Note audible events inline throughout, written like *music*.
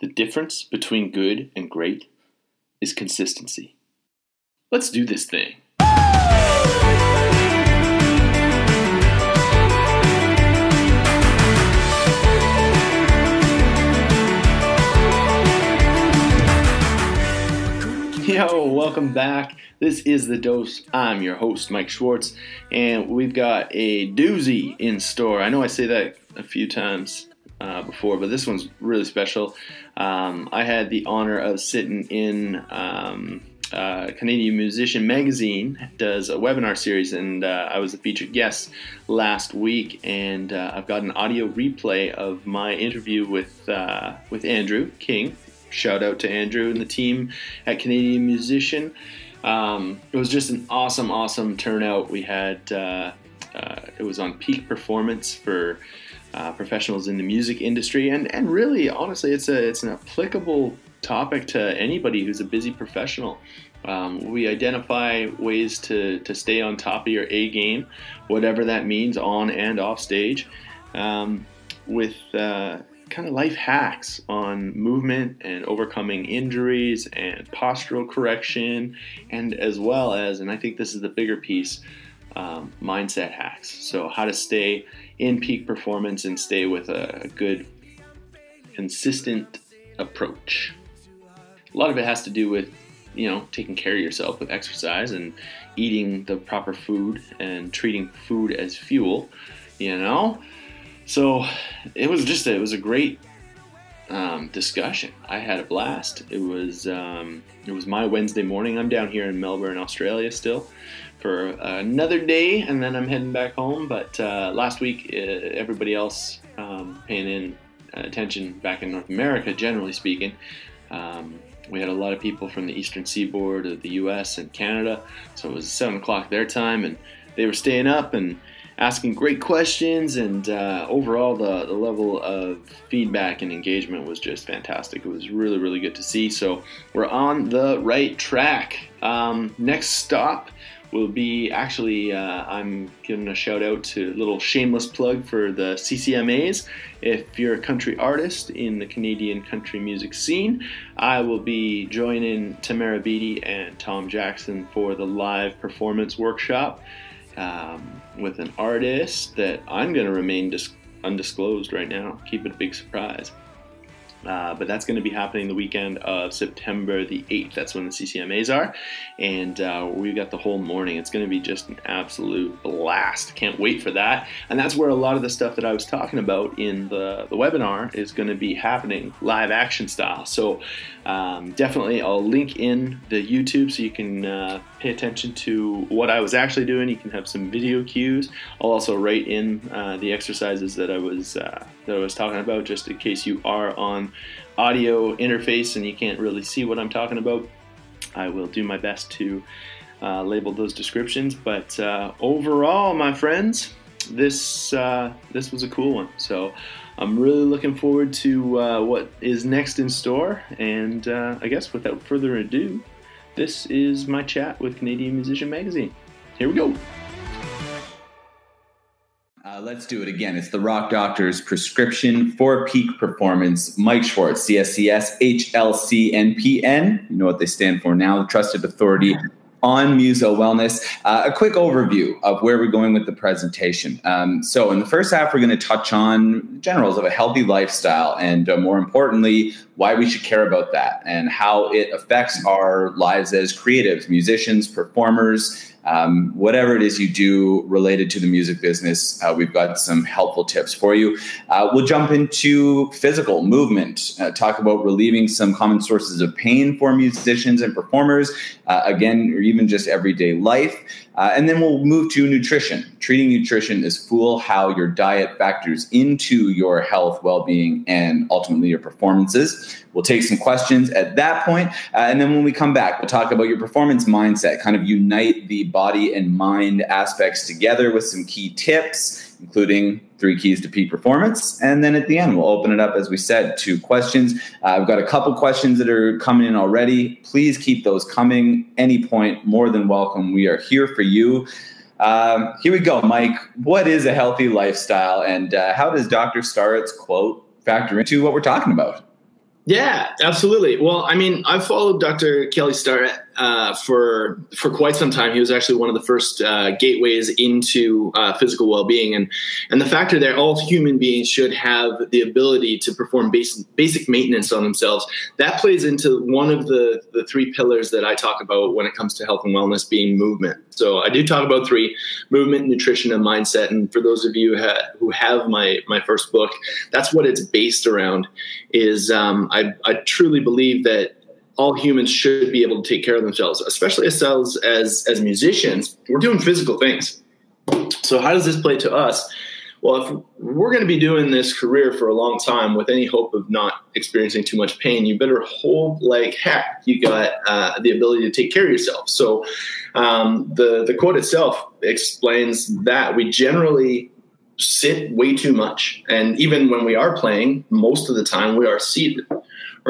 The difference between good and great is consistency. Let's do this thing. Yo, welcome back. This is The Dose. I'm your host, Mike Schwartz, and we've got a doozy in store. I know I say that a few times uh, before, but this one's really special. Um, I had the honor of sitting in um, uh, Canadian Musician Magazine does a webinar series, and uh, I was a featured guest last week. And uh, I've got an audio replay of my interview with uh, with Andrew King shout out to Andrew and the team at Canadian Musician. Um, it was just an awesome, awesome turnout. We had uh, uh, it was on peak performance for uh, professionals in the music industry, and and really, honestly, it's a it's an applicable topic to anybody who's a busy professional. Um, we identify ways to, to stay on top of your A game, whatever that means, on and off stage, um, with uh, kind of life hacks on movement and overcoming injuries and postural correction, and as well as, and I think this is the bigger piece, um, mindset hacks. So, how to stay in peak performance and stay with a, good, consistent approach. A lot of it has to do with you know taking care of yourself with exercise and eating the proper food and treating food as fuel you know so it was just a, it was a great um, discussion. I had a blast. It was um, it was my Wednesday morning. I'm down here in Melbourne, Australia, still for another day, and then I'm heading back home. But uh, last week, uh, everybody else um, paying in attention back in North America, generally speaking. Um, we had a lot of people from the eastern seaboard of the U.S. and Canada, so it was seven o'clock their time, and they were staying up and asking great questions, and uh, overall, the, the level of feedback and engagement was just fantastic. It was really, really good to see. So, we're on the right track. Um, next stop will be actually, uh, I'm giving a shout out to a little shameless plug for the CCMAs. If you're a country artist in the Canadian country music scene, I will be joining Tamara Beatty and Tom Jackson for the live performance workshop um, with an artist that I'm going to remain dis- undisclosed right now. Keep it a big surprise. Uh, but that's going to be happening the weekend of September the 8th. That's when the CCMAs are. And uh, we've got the whole morning. It's going to be just an absolute blast. Can't wait for that. And that's where a lot of the stuff that I was talking about in the, the webinar is going to be happening live action style. So um, definitely, I'll link in the YouTube so you can uh, pay attention to what I was actually doing. You can have some video cues. I'll also write in uh, the exercises that I was uh, that I was talking about, just in case you are on audio interface and you can't really see what I'm talking about. I will do my best to uh, label those descriptions. But uh, overall, my friends, this uh, this was a cool one. So. I'm really looking forward to uh, what is next in store. And I guess without further ado, this is my chat with Canadian Musician Magazine. Here we go. Uh, let's do it again. It's the Rock Doctor's prescription for peak performance. Mike Schwartz, CSCS, HLC, NPN. You know what they stand for now. The trusted authority on Muso Wellness. Uh, a quick overview of where we're going with the presentation. Um, so, in the first half, we're going to touch on generals of a healthy lifestyle and, uh, more importantly, why we should care about that and how it affects our lives as creatives, musicians, performers, um, whatever it is you do related to the music business, uh, we've got some helpful tips for you. Uh, we'll jump into physical movement, uh, talk about relieving some common sources of pain for musicians and performers, uh, again, or even just everyday life. Uh, and then we'll move to nutrition. Treating nutrition is full how your diet factors into your health, well being, and ultimately your performances. We'll take some questions at that point, uh, and then when we come back, we'll talk about your performance mindset, kind of unite the body and mind aspects together with some key tips including three keys to peak performance. And then at the end, we'll open it up, as we said, to questions. Uh, I've got a couple questions that are coming in already. Please keep those coming. Any point, more than welcome. We are here for you. Um, here we go, Mike. What is a healthy lifestyle, and uh, how does Dr. Starrett's quote factor into what we're talking about? Yeah, absolutely. Well, I mean, I've followed Dr. Kelly Starrett uh, for for quite some time. He was actually one of the first uh, gateways into uh, physical well being, and and the factor that all human beings should have the ability to perform basic basic maintenance on themselves. That plays into one of the the three pillars that I talk about when it comes to health and wellness, being movement. So I do talk about three: movement, nutrition, and mindset. And for those of you ha- who have my my first book, that's what it's based around. Is um, I, I truly believe that all humans should be able to take care of themselves, especially ourselves as as musicians. We're doing physical things. So how does this play to us? Well, if we're going to be doing this career for a long time with any hope of not experiencing too much pain, you better hold like heck. You got uh, the ability to take care of yourself. So um, the the quote itself explains that we generally sit way too much, and even when we are playing, most of the time we are seated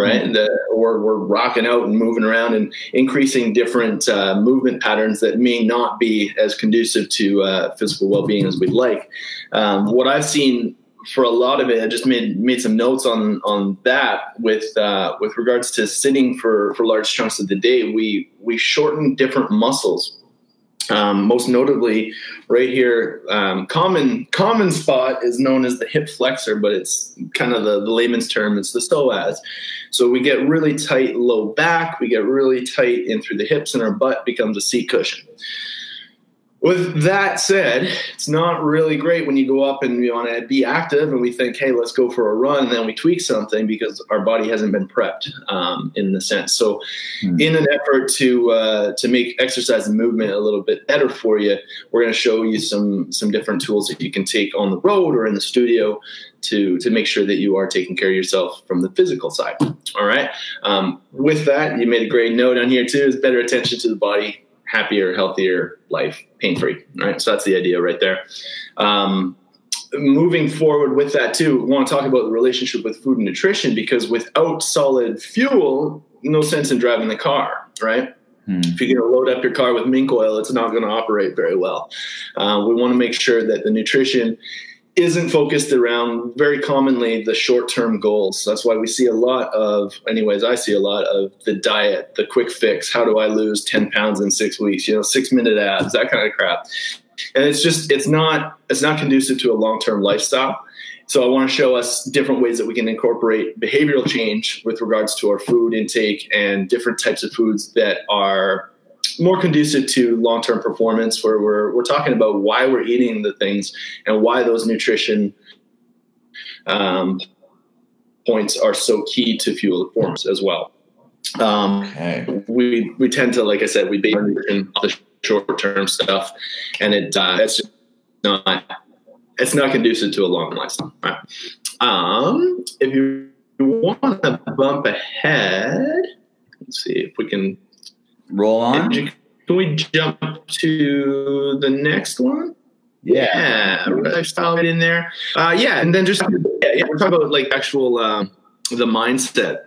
right? Mm-hmm. The, or we're rocking out and moving around and increasing different uh, movement patterns that may not be as conducive to uh, physical well-being as we'd like. Um, what I've seen for a lot of it, I just made made some notes on on that with uh, with regards to sitting for for large chunks of the day. We we shorten different muscles um, most notably, right here, um, common common spot is known as the hip flexor, but it's kind of the, the layman's term. It's the psoas. So we get really tight low back, we get really tight in through the hips, and our butt becomes a seat cushion. With that said, it's not really great when you go up and you want to be active and we think, hey, let's go for a run, and then we tweak something because our body hasn't been prepped um, in the sense. So, mm-hmm. in an effort to uh, to make exercise and movement a little bit better for you, we're going to show you some some different tools that you can take on the road or in the studio to to make sure that you are taking care of yourself from the physical side. All right. Um, with that, you made a great note on here too: is better attention to the body happier, healthier life, pain free. Right. So that's the idea right there. Um, moving forward with that too, we want to talk about the relationship with food and nutrition because without solid fuel, no sense in driving the car. Right. Hmm. If you're going to load up your car with mink oil, it's not going to operate very well. Uh, we want to make sure that the nutrition isn't focused around very commonly the short term goals. That's why we see a lot of, anyways, I see a lot of the diet, the quick fix. How do I lose 10 pounds in six weeks? You know, six minute abs, that kind of crap. And it's just, it's not, it's not conducive to a long term lifestyle. So I want to show us different ways that we can incorporate behavioral change with regards to our food intake and different types of foods that are more conducive to long-term performance where we're, we're talking about why we're eating the things and why those nutrition um, points are so key to fuel the performance as well. Um, okay. We we tend to, like I said, we base on the short term stuff, and it uh, it's not it's not conducive to a long lifestyle. Right? Um, if you want to bump ahead, let's see if we can Roll on. Can we jump to the next one? Yeah, yeah lifestyle in there. Uh, yeah, and then just yeah, yeah, we're talking about like actual uh, the mindset,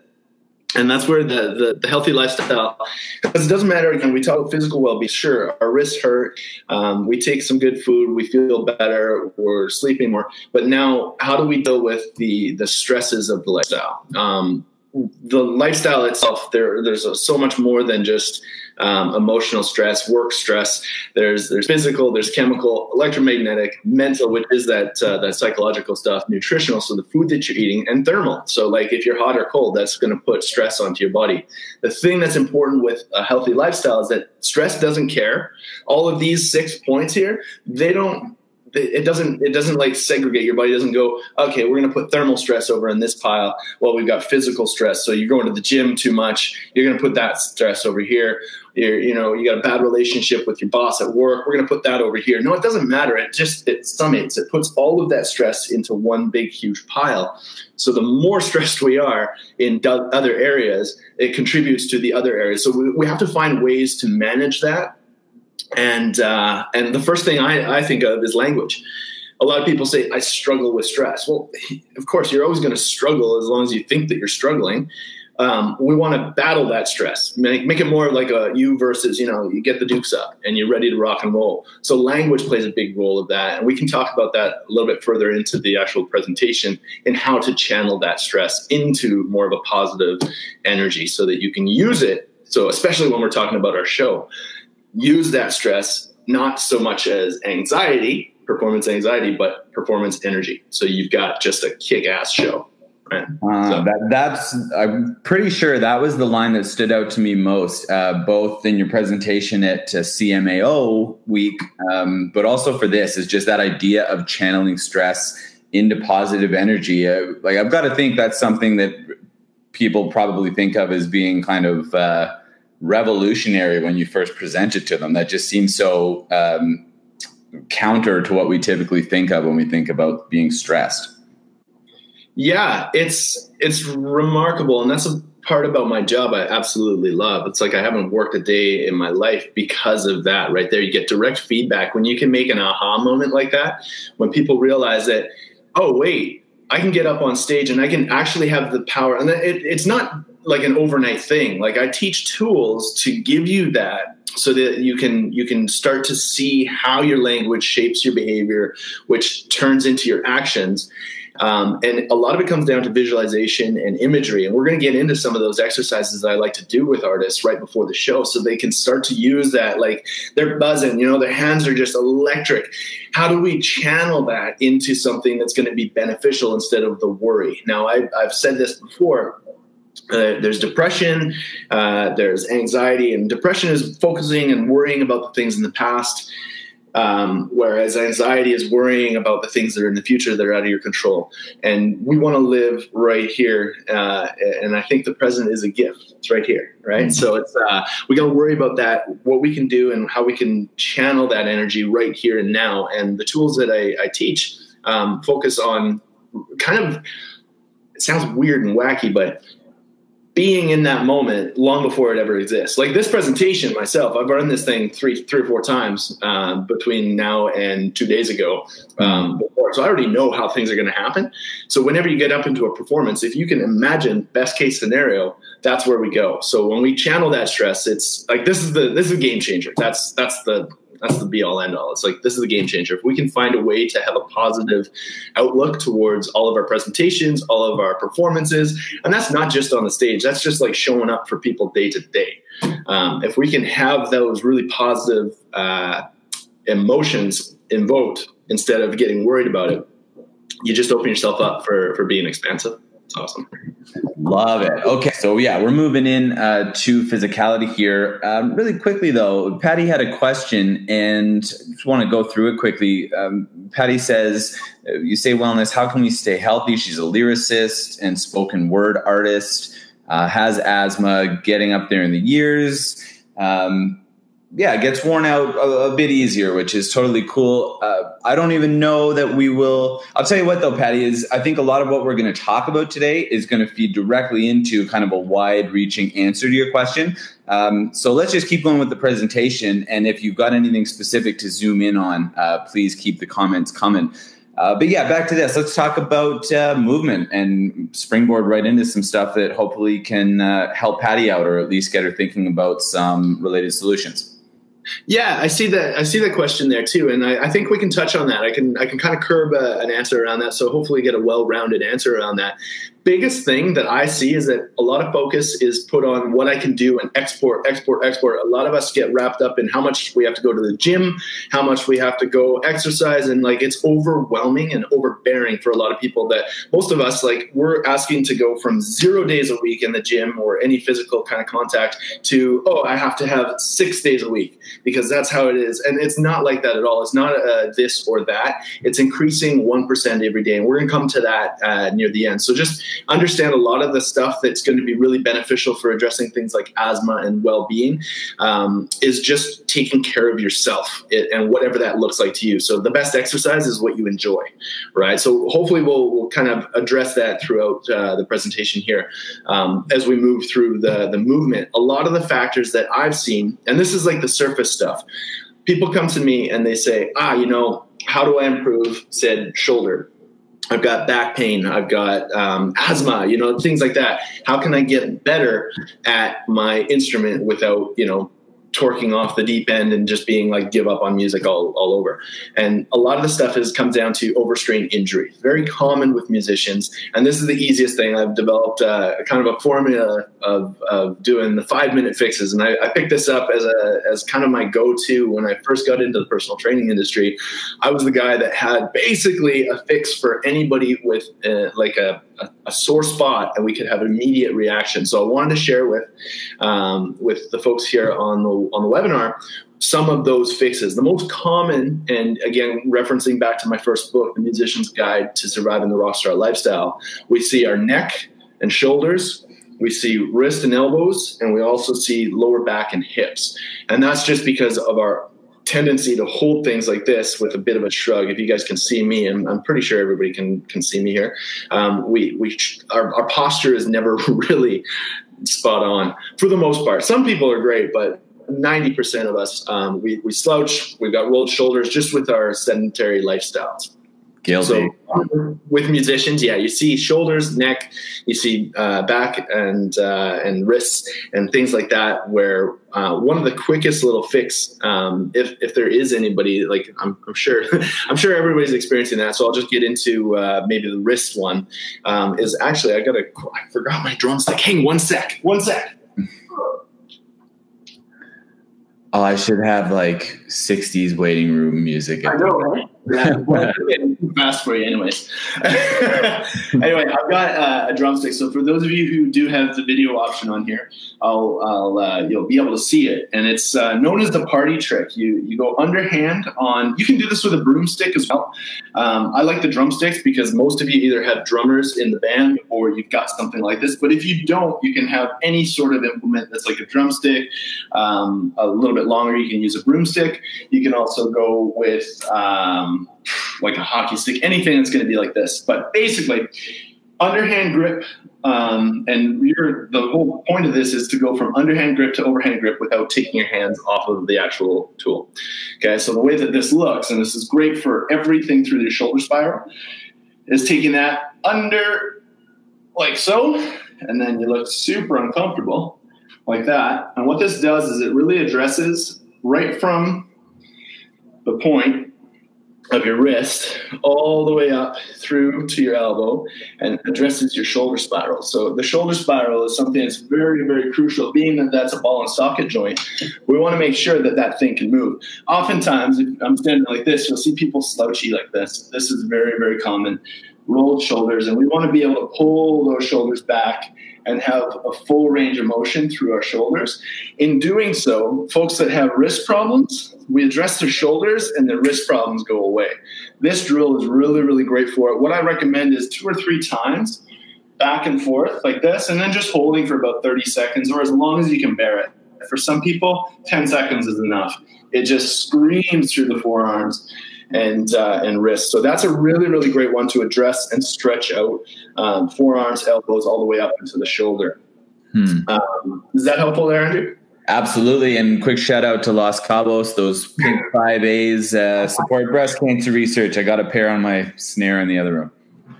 and that's where the, the, the healthy lifestyle. Because it doesn't matter again. We talk about physical well-being. Sure, our wrists hurt. Um, we take some good food. We feel better. We're sleeping more. But now, how do we deal with the the stresses of the lifestyle? Um, the lifestyle itself there there's so much more than just um, emotional stress work stress. There's there's physical there's chemical electromagnetic mental which is that uh, that psychological stuff nutritional so the food that you're eating and thermal. So like if you're hot or cold that's going to put stress onto your body. The thing that's important with a healthy lifestyle is that stress doesn't care. All of these six points here they don't it doesn't it doesn't like segregate. Your body doesn't go okay we're going to put thermal stress over in this pile well we've got physical stress. So you're going to the gym too much. You're going to put that stress over here. You're you know you got a bad relationship with your boss at work. We're going to put that over here. No it doesn't matter. It just it summates. It puts all of that stress into one big huge pile. So the more *laughs* stressed we are in other areas it contributes to the other areas. So we, we have to find ways to manage that and uh, and the first thing I, I think of is language. A lot of people say I struggle with stress. Well, *laughs* of course, you're always going to struggle as long as you think that you're struggling. um, we want to battle that stress, make, make it more like a you versus, you know, you get the dukes up and you're ready to rock and roll. So language plays a big role of that. And we can talk about that a little bit further into the actual presentation and how to channel that stress into more of a positive energy so that you can use it. So especially when we're talking about our show, use that stress not so much as anxiety, performance anxiety, but performance energy. So you've got just a kick ass show. Uh, so. that, that's I'm pretty sure that was the line that stood out to me most, uh, both in your presentation at uh, CMAO week, um, but also for this is just that idea of channeling stress into positive energy. Uh, like I've got to think that's something that people probably think of as being kind of uh, revolutionary when you first present it to them. That just seems so um, counter to what we typically think of when we think about being stressed. Yeah, it's it's remarkable, and that's a part about my job I absolutely love. It's like I haven't worked a day in my life because of that. Right there, you get direct feedback when you can make an aha moment like that. When people realize that, oh wait, I can get up on stage and I can actually have the power, and it, it's not like an overnight thing. Like I teach tools to give you that so that you can you can start to see how your language shapes your behavior, which turns into your actions um, and a lot of it comes down to visualization and imagery. And we're going to get into some of those exercises that I like to do with artists right before the show so they can start to use that. Like they're buzzing, you know, their hands are just electric. How do we channel that into something that's going to be beneficial instead of the worry? Now, I, I've said this before. Uh, there's depression, uh, there's anxiety, and depression is focusing and worrying about the things in the past. Um, whereas anxiety is worrying about the things that are in the future that are out of your control. And we want to live right here. Uh, and I think the present is a gift. It's right here, right? Mm-hmm. So it's uh, we got to worry about that, what we can do, and how we can channel that energy right here and now. And the tools that I, I teach um, focus on kind of. It sounds weird and wacky, but being in that moment long before it ever exists. Like this presentation myself, I've run this thing three, three or four times um, between now and two days ago. Um, before, so I already know how things are going to happen. So whenever you get up into a performance, if you can imagine best case scenario, that's where we go. So when we channel that stress, it's like this is the this is a game changer. That's that's the that's the be all end all. It's like this is a game changer. If we can find a way to have a positive outlook towards all of our presentations, all of our performances, and that's not just on the stage. That's just like showing up for people day to day. Um, if we can have those really positive uh, emotions invoked instead of getting worried about it, you just open yourself up for for being expansive. Awesome. Love it. Okay, so yeah, we're moving in uh, to physicality here. Um, really quickly though, Patty had a question, and just want to go through it quickly. Um, Patty says, uh, "You say wellness. How can we stay healthy?" She's a lyricist and spoken word artist. Uh, has asthma, getting up there in the years. Um, yeah, it gets worn out a, a, bit easier, which is totally cool. Uh, I don't even know that we will. I'll tell you what, though, Patty, is I think a lot of what we're going to talk about today is going to feed directly into kind of a wide reaching answer to your question. Um, so let's just keep going with the presentation. And if you've got anything specific to zoom in on, uh, please keep the comments coming. Uh, but yeah, back to this. Let's talk about uh, movement and springboard right into some stuff that hopefully can uh, help Patty out or at least get her thinking about some related solutions. Yeah, I see that. I see that question there too, and I, I think we can touch on that. I can I can kind of curb a, an answer around that, so hopefully get a well-rounded answer around that biggest thing that I see is that a lot of focus is put on what I can do and export, export, export. A lot of us get wrapped up in how much we have to go to the gym, how much we have to go exercise, and like it's overwhelming and overbearing for a lot of people. That most of us like we're asking to go from zero days a week in the gym or any physical kind of contact to oh I have to have six days a week because that's how it is, and it's not like that at all. It's not uh, this or that. It's increasing one percent every day, and we're gonna come to that uh, near the end. So just understand a lot of the stuff that's going to be really beneficial for addressing things like asthma and well-being um, is just taking care of yourself and whatever that looks like to you. So the best exercise is what you enjoy, right? So hopefully we'll, we'll kind of address that throughout uh, the presentation here um, as we move through the the movement. A lot of the factors that I've seen, and this is like the surface stuff. People come to me and they say, ah, you know, how do I improve said shoulder? I've got back pain. I've got um, asthma. You know, things like that. How can I get better at my instrument without you know torquing off the deep end and just being like give up on music all, all over. And a lot of the stuff has comes down to overstrain injury. Very common with musicians. And this is the easiest thing. I've developed uh, kind of a formula of, of doing the five minute fixes. And I, I, picked this up as a as kind of my go-to when i first got into the personal training industry. I was the guy that had basically a fix for anybody with uh, like a a, a, sore spot and we could have an immediate reaction. So I wanted to share with um, with the folks here on the on the webinar some of those fixes. The most common, and again referencing back to my first book, The Musician's Guide to Surviving the Rockstar Lifestyle, we see our neck and shoulders. We see wrist and elbows, and we also see lower back and hips. And that's just because of our tendency to hold things like this with a bit of a shrug. If you guys can see me, and I'm pretty sure everybody can can see me here. Um, we we our, our posture is never *laughs* really spot on for the most part. Some people are great, but 90% of us um, we, we slouch. We've got rolled shoulders just with our sedentary lifestyles. Guilty. So with musicians, yeah, you see shoulders, neck, you see uh, back and uh, and wrists and things like that. Where uh, one of the quickest little fix, um, if if there is anybody, like I'm, I'm sure, *laughs* I'm sure everybody's experiencing that. So I'll just get into uh, maybe the wrist one. Um, is actually I gotta I forgot my drumstick. Hang one sec, one sec. Oh, I should have like '60s waiting room music. I know, right? Yeah, *laughs* fast for you, anyways. *laughs* anyway, I've got uh, a drumstick. So for those of you who do have the video option on here, I'll, I'll uh, you'll be able to see it, and it's uh, known as the party trick. You you go underhand on. You can do this with a broomstick as well. Um, I like the drumsticks because most of you either have drummers in the band or you've got something like this. But if you don't, you can have any sort of implement that's like a drumstick. Um, a little bit longer, you can use a broomstick. You can also go with um, like a hockey stick, anything that's going to be like this. But basically, underhand grip, um, and the whole point of this is to go from underhand grip to overhand grip without taking your hands off of the actual tool. Okay, so the way that this looks, and this is great for everything through the shoulder spiral, is taking that under like so, and then you look super uncomfortable like that. And what this does is it really addresses right from the point of your wrist all the way up through to your elbow and addresses your shoulder spiral. So the shoulder spiral is something that's very, very crucial. Being that that's a ball and socket joint, we want to make sure that that thing can move. Oftentimes, if I'm standing like this, you'll see people slouchy like this. This is very, very common. Rolled shoulders, and we want to be able to pull those shoulders back and have a full range of motion through our shoulders. In doing so, folks that have wrist problems, we address their shoulders and their wrist problems go away. This drill is really, really great for it. What I recommend is two or three times back and forth like this, and then just holding for about 30 seconds or as long as you can bear it. For some people, 10 seconds is enough. It just screams through the forearms and uh, and wrists. So that's a really really great one to address and stretch out um, forearms, elbows, all the way up into the shoulder. Hmm. Um, is that helpful there, Andrew? Absolutely. And quick shout out to Los Cabos, those pink 5As uh, support breast cancer research. I got a pair on my snare in the other room.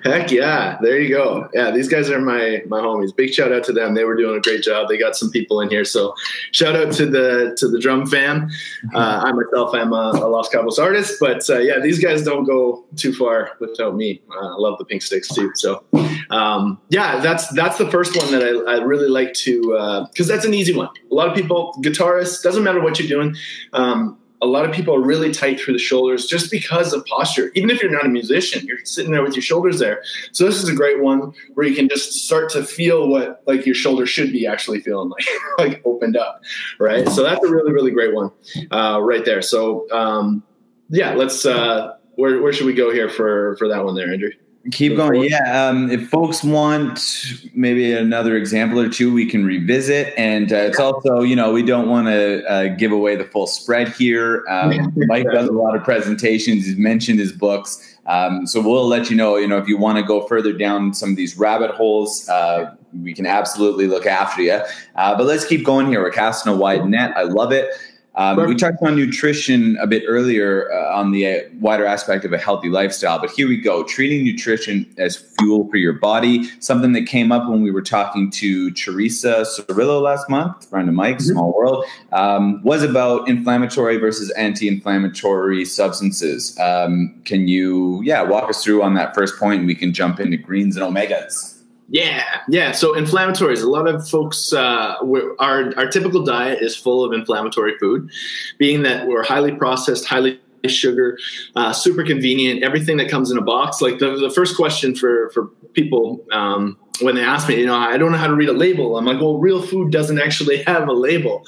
Heck yeah, there you go. Yeah, these guys are my my homies. Big shout out to them. They were doing a great job. They got some people in here, so shout out to the to the drum fam. Uh, I myself am a, a Los Cabos artist, but uh, yeah, these guys don't go too far without me. Uh, I love the pink sticks too. So um, yeah, that's that's the first one that I, I really like to because uh, that's an easy one. A lot of people, guitarists, doesn't matter what you're doing. Um, a lot of people are really tight through the shoulders just because of posture. Even if you're not a musician, you're sitting there with your shoulders there. So this is a great one where you can just start to feel what like your shoulder should be actually feeling like, *laughs* like opened up, right? So that's a really really great one uh, right there. So um, yeah, let's. Uh, where where should we go here for for that one there, Andrew? Keep going. Yeah. Um, if folks want maybe another example or two, we can revisit. And uh, it's also, you know, we don't want to uh, give away the full spread here. Um, Mike does a lot of presentations. He's mentioned his books. Um, so we'll let you know, you know, if you want to go further down some of these rabbit holes, uh, we can absolutely look after you. Uh, but let's keep going here. We're casting a wide net. I love it. Um, we touched on nutrition a bit earlier uh, on the uh, wider aspect of a healthy lifestyle, but here we go. Treating nutrition as fuel for your body, something that came up when we were talking to Teresa Cirillo last month, friend of Mike, mm-hmm. Small World, um, was about inflammatory versus anti-inflammatory substances. Um, can you, yeah, walk us through on that first point, and we can jump into greens and omegas. Yeah, yeah. So inflammatories. A lot of folks, uh, our our typical diet is full of inflammatory food, being that we're highly processed, highly sugar, uh, super convenient. Everything that comes in a box. Like the, the first question for for people um, when they ask me, you know, I don't know how to read a label. I'm like, well, real food doesn't actually *laughs* have a label.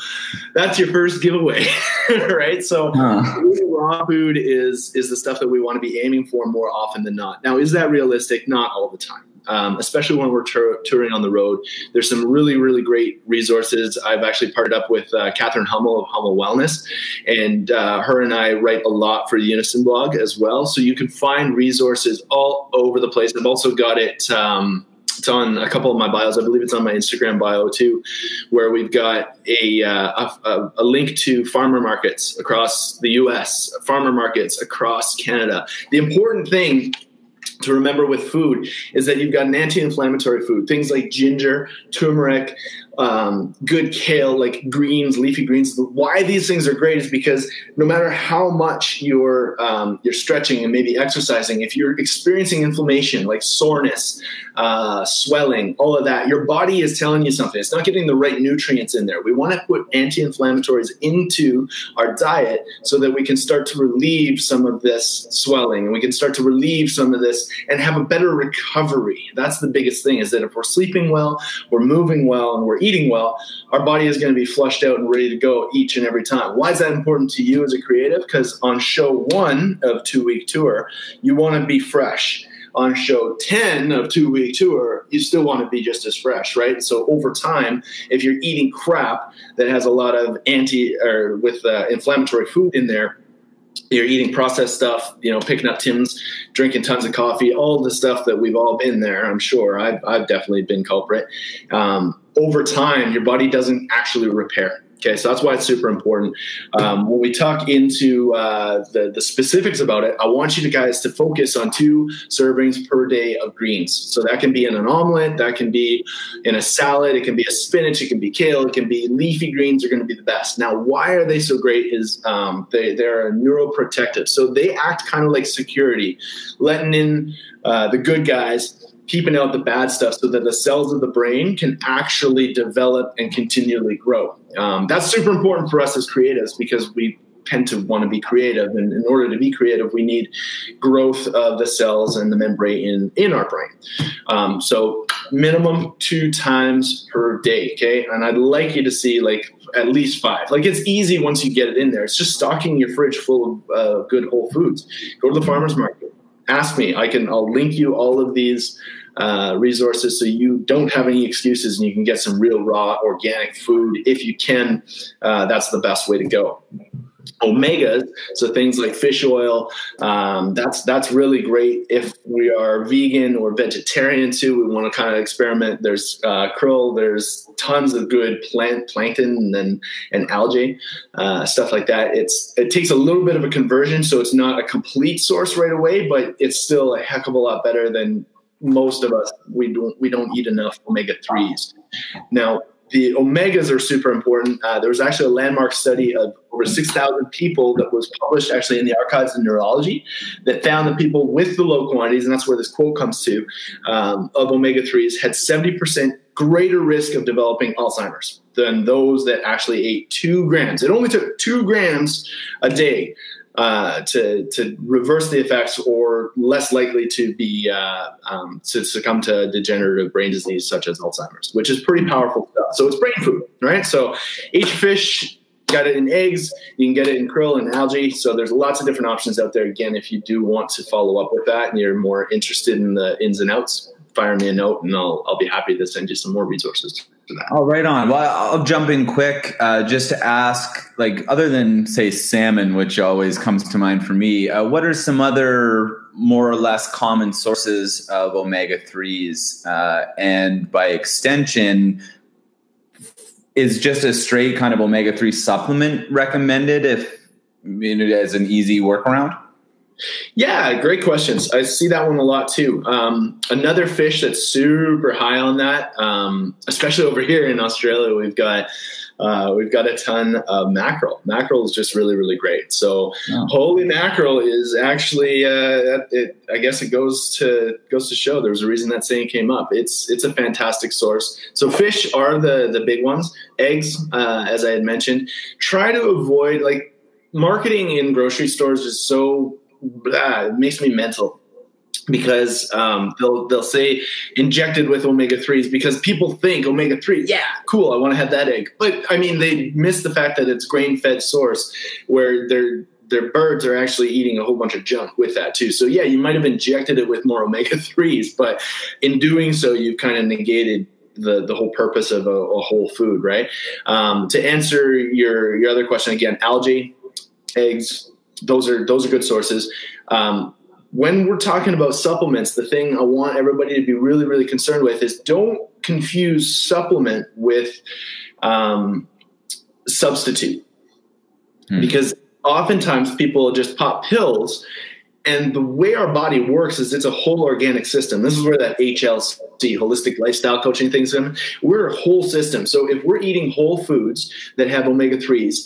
That's your first giveaway, *laughs* right? So huh. raw food is is the stuff that we want to be aiming for more often than not. Now, is that realistic? Not all the time um, especially when we're tur- touring on the road. There's some really, really great resources. I've actually partnered up with uh, Catherine Hummel of Hummel Wellness, and uh, her and I write a lot for the Unison blog as well. So you can find resources all over the place. I've also got it. Um, it's on a couple of my bios. I believe it's on my Instagram bio too, where we've got a, uh, a, a, link to farmer markets across the U.S., farmer markets across Canada. The important thing to remember with food is that you've got an anti-inflammatory food things like ginger turmeric um, good kale, like greens, leafy greens. Why these things are great is because no matter how much you're um, you're stretching and maybe exercising, if you're experiencing inflammation like soreness, uh, swelling, all of that, your body is telling you something. It's not getting the right nutrients in there. We want to put anti-inflammatories into our diet so that we can start to relieve some of this swelling. And we can start to relieve some of this and have a better recovery. That's the biggest thing. Is that if we're sleeping well, we're moving well, and we're eating well, our body is going to be flushed out and ready to go each and every time. Why is that important to you as a creative? Because on show one of two week tour, you want to be fresh. On show 10 of two week tour, you still want to be just as fresh, right? So over time, if you're eating crap that has a lot of anti or with uh, inflammatory food in there, you're eating processed stuff, you know, picking up Tim's, drinking tons of coffee, all the stuff that we've all been there. I'm sure I've, I've definitely been culprit. Um, over time, your body doesn't actually repair. Okay, so that's why it's super important. Um, when we talk into uh, the, the specifics about it, I want you to guys to focus on two servings per day of greens. So that can be in an omelet, that can be in a salad, it can be a spinach, it can be kale, it can be leafy greens are going to be the best. Now, why are they so great? Is um, they they're neuroprotective, so they act kind of like security, letting in uh, the good guys keeping out the bad stuff so that the cells of the brain can actually develop and continually grow. Um, that's super important for us as creatives because we tend to want to be creative. And in order to be creative, we need growth of the cells and the membrane in, in our brain. Um, so minimum two times per day. Okay. And I'd like you to see like at least five. Like it's easy once you get it in there. It's just stocking your fridge full of uh, good whole foods. Go to the farmer's market ask me. I can. I'll link you all of these uh, resources so you don't have any excuses and you can get some real raw organic food if you can. Uh, that's the best way to go omegas so things like fish oil um, that's that's really great. If we are vegan or vegetarian too we want to kind of experiment. There's uh, krill there's tons of good plant plankton and and algae uh, stuff like that. It's it takes a little bit of a conversion so it's not a complete source right away but it's still a heck of a lot better than most of us. We don't we don't eat enough omega 3s now the omegas are super important. Uh, there was actually a landmark study of over 6,000 people that was published actually in the archives of neurology that found that people with the low quantities, and that's where this quote comes to, um, of omega 3s had 70% greater risk of developing Alzheimer's than those that actually ate two grams. It only took two grams a day uh, to to reverse the effects or less likely to be uh, um, to succumb to degenerative brain disease such as Alzheimer's, which is pretty powerful stuff. So it's brain food, right? So each fish got it in eggs. You can get it in krill and algae. So there's lots of different options out there. Again, if you do want to follow up with that and you're more interested in the ins and outs, fire me a note and I'll I'll be happy to send you some more resources for that. Oh, right on. Well, I'll jump in quick uh, just to ask, like, other than say salmon, which always comes to mind for me, uh, what are some other more or less common sources of omega threes, uh, and by extension, is just a straight kind of omega three supplement recommended if you know, as an easy workaround? Yeah, great questions. I see that one a lot too. Um, another fish that's super high on that, um, especially over here in Australia, we've got uh, we've got a ton of mackerel. Mackerel is just really, really great. So, oh. holy mackerel is actually, uh, it, I guess it goes to goes to show. There's a reason that saying came up. It's it's a fantastic source. So, fish are the the big ones. Eggs, uh, as I had mentioned, try to avoid like marketing in grocery stores is so blah, it makes me mental because um, they'll they'll say injected with omega threes because people think omega three, yeah, cool, I want to have that egg. But I mean, they miss the fact that it's grain fed source where their their birds are actually eating a whole bunch of junk with that too. So yeah, you might have injected it with more omega threes, but in doing so, you've kind of negated the the whole purpose of a, a whole food, right? Um, to answer your your other question again, algae, eggs, those are those are good sources. Um, when we're talking about supplements, the thing I want everybody to be really, really concerned with is don't confuse supplement with um, substitute. Hmm. Because oftentimes people just pop pills, and the way our body works is it's a whole organic system. This is where that HLC, holistic lifestyle coaching things in. We're a whole system. So if we're eating whole foods that have omega 3s,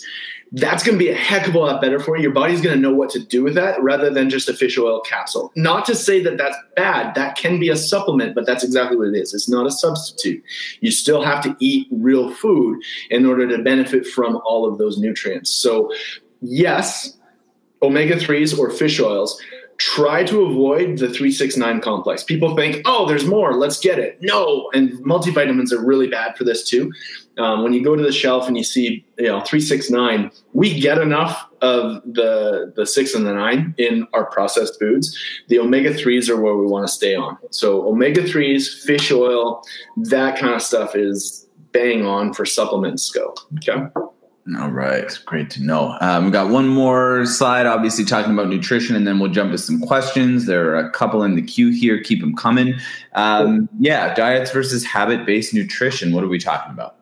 that's going to be a heck of a lot better for you. Your body's going to know what to do with that rather than just a fish oil capsule. Not to say that that's bad. That can be a supplement, but that's exactly what it is. It's not a substitute. You still have to eat real food in order to benefit from all of those nutrients. So, yes, omega 3s or fish oils try to avoid the 369 complex. People think, oh, there's more, let's get it. No, and multivitamins are really bad for this too. Um, when you go to the shelf and you see, you know, 369, we get enough of the the six and the nine in our processed foods. The omega 3s are where we want to stay on. So omega 3s, fish oil, that kind of stuff is bang on for supplements go. Okay. All right, great to know. Um, we got one more slide, obviously talking about nutrition, and then we'll jump to some questions. There are a couple in the queue here. Keep them coming. Um, yeah, diets versus habit-based nutrition. What are we talking about?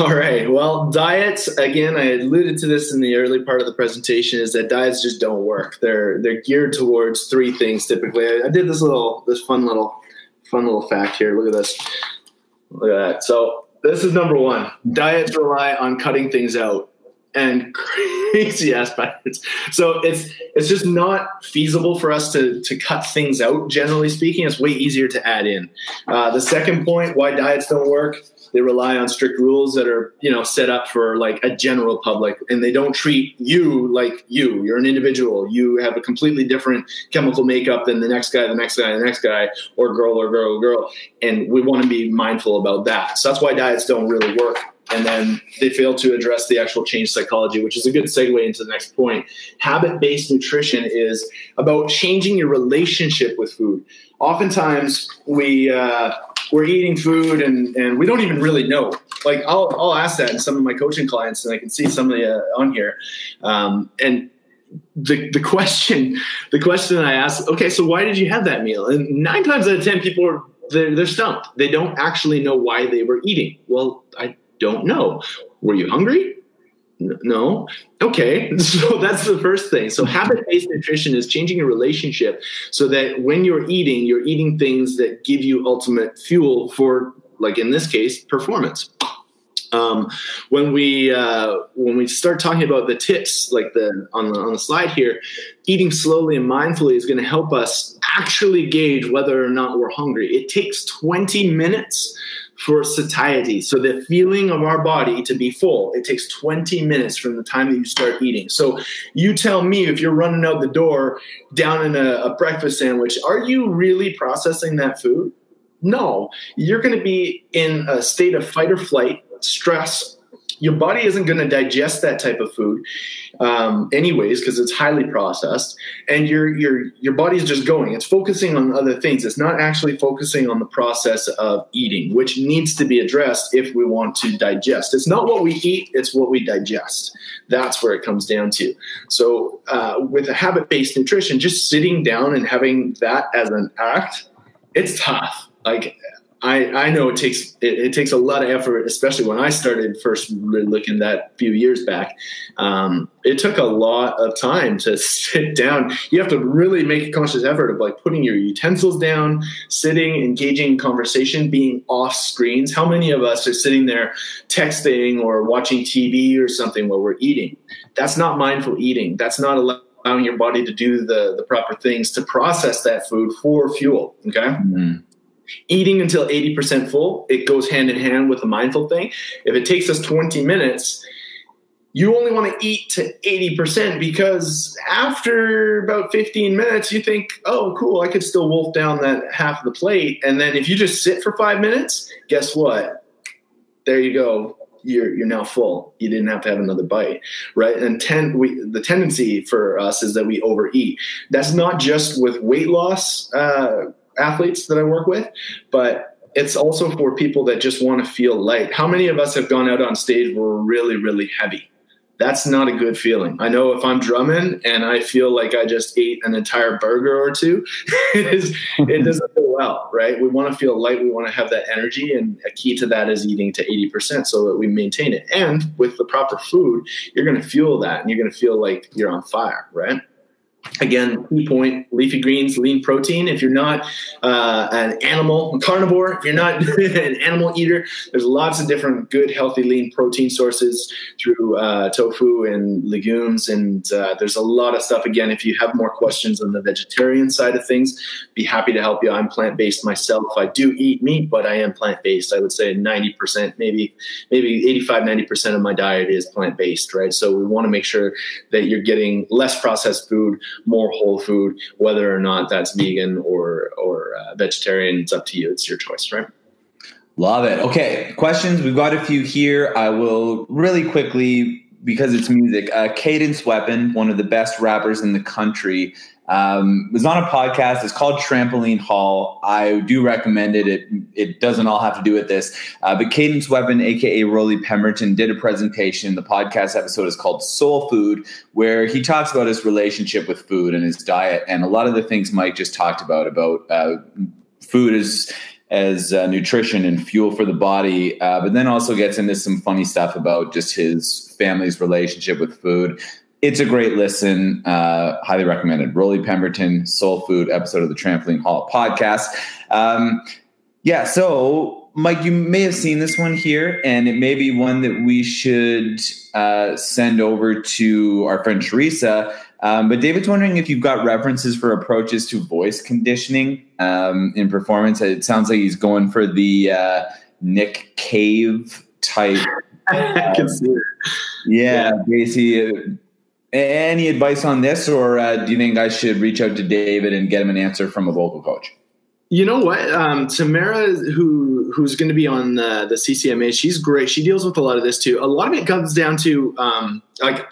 All right. Well, diets again. I alluded to this in the early part of the presentation. Is that diets just don't work? They're they're geared towards three things typically. I, I did this little this fun little fun little fact here. Look at this. Look at that. So this is number one. Diets rely on cutting things out and *laughs* crazy aspects. So it's it's just not feasible for us to to cut things out. Generally speaking, it's way easier to add in. Uh, the second point, why diets don't work, they rely on strict rules that are you know set up for like a general public, and they don't treat you like you. You're an individual. You have a completely different chemical makeup than the next guy, the next guy, the next guy, or girl or girl or girl. And we want to be mindful about that. So that's why diets don't really work and then they fail to address the actual change psychology, which is a good segue into the next point. Habit based nutrition is about changing your relationship with food. Oftentimes, we uh, we're eating food and, and we don't even really know. Like I'll I'll ask that in some of my coaching clients, and I can see some of the uh, on here, um, and the, the *laughs* question the question I ask, okay, so why did you have that meal? And nine times out of ten, people are they're, they're stumped. They don't actually know why they were eating. Well, I don't know. Were you hungry? No. Okay. *laughs* So that's the first thing. So *laughs* habit based nutrition is changing your relationship so that when you're eating, you're eating things that give you ultimate fuel for, like in this case, performance. Um, when we uh, when we start talking about the tips, like the on the on the slide here, eating slowly and mindfully is going to help us actually gauge whether or not we're hungry. It takes 20 minutes for satiety. So the feeling of our body to be full, it takes 20 minutes from the time that you start eating. So you tell me if you're running out the door down in a, a breakfast sandwich, are you really processing that food? No, you're going to be in a state of fight or flight, stress, your body isn't going to digest that type of food um, anyways because it's highly processed and your your your body's just going. It's focusing on other things. It's not actually focusing on the process of eating which needs to be addressed if we want to digest. It's not what we eat it's what we digest. That's where it comes down to. So uh, with a habit-based nutrition just sitting down and having that as an act it's tough. Like I, I know it takes it, it, takes a lot of effort, especially when I started first looking that few years back. Um, it took a lot of time to *laughs* sit down. You have to really make a conscious effort of like putting your utensils down, sitting, engaging in conversation, being off screens. How many of us are sitting there texting or watching TV or something while we're eating? That's not mindful eating. That's not allowing your body to do the the proper things to process that food for fuel. Okay. Mm-hmm eating until 80% full, it goes hand in hand with the mindful thing. If it takes us 20 minutes, you only want to eat to 80% because after about 15 minutes, you think, oh, cool, I could still wolf down that half of the plate. And then if you just sit for five minutes, guess what? There you go. You're, you're now full. You didn't have to have another bite, right? And ten, we, the tendency for us is that we overeat. That's not just with weight loss uh, athletes that I work with, but it's also for people that just want to feel light. How many of us have gone out on stage where we're really, really heavy? That's not a good feeling. I know if I'm drumming and I feel like I just ate an entire burger or two, *laughs* it, is, it doesn't feel well, right? We want to feel light. We want to have that energy. And a key to that is eating to 80% so that we maintain it. And with the proper food, you're going to fuel that and you're going to feel like you're on fire, right? Again, key point: leafy greens, lean protein. If you're not uh, an animal carnivore, if you're not *laughs* an animal eater, there's lots of different good, healthy, lean protein sources through uh, tofu and legumes, and uh, there's a lot of stuff. Again, if you have more questions on the vegetarian side of things, be happy to help you. I'm plant based myself. I do eat meat, but I am plant based. I would say 90%, maybe maybe 85, 90% of my diet is plant based. Right, so we want to make sure that you're getting less processed food more whole food, whether or not that's vegan or or uh, vegetarian. It's up to you. It's your choice, right? Love it. Okay, questions. We've got a few here. I will really quickly because it's music. Uh, Cadence Weapon, one of the best rappers in the country, um, was on a podcast. It's called Trampoline Hall. I do recommend it. It it doesn't all have to do with this, uh, but Cadence Weapon, aka Rollie Pemberton, did a presentation. The podcast episode is called Soul Food, where he talks about his relationship with food and his diet, and a lot of the things Mike just talked about about uh, food as as uh, nutrition and fuel for the body, uh, but then also gets into some funny stuff about just his family's relationship with food it's a great listen. Uh, highly recommended. Rollie Pemberton, Soul Food episode of the Trampoline Hall podcast. Um, yeah, so Mike, you may have seen this one here, and it may be one that we should uh, send over to our friend Teresa. Um, but David's wondering if you've got references for approaches to voice conditioning um, in performance. It sounds like he's going for the uh, Nick Cave type. *laughs* I can see it. Yeah, yeah. basically any advice on this, or uh, do you think I should reach out to David and get him an answer from a vocal coach? You know what, um, Tamara, who who's going to be on the, the CCMA, she's great. She deals with a lot of this too. A lot of it comes down to um, like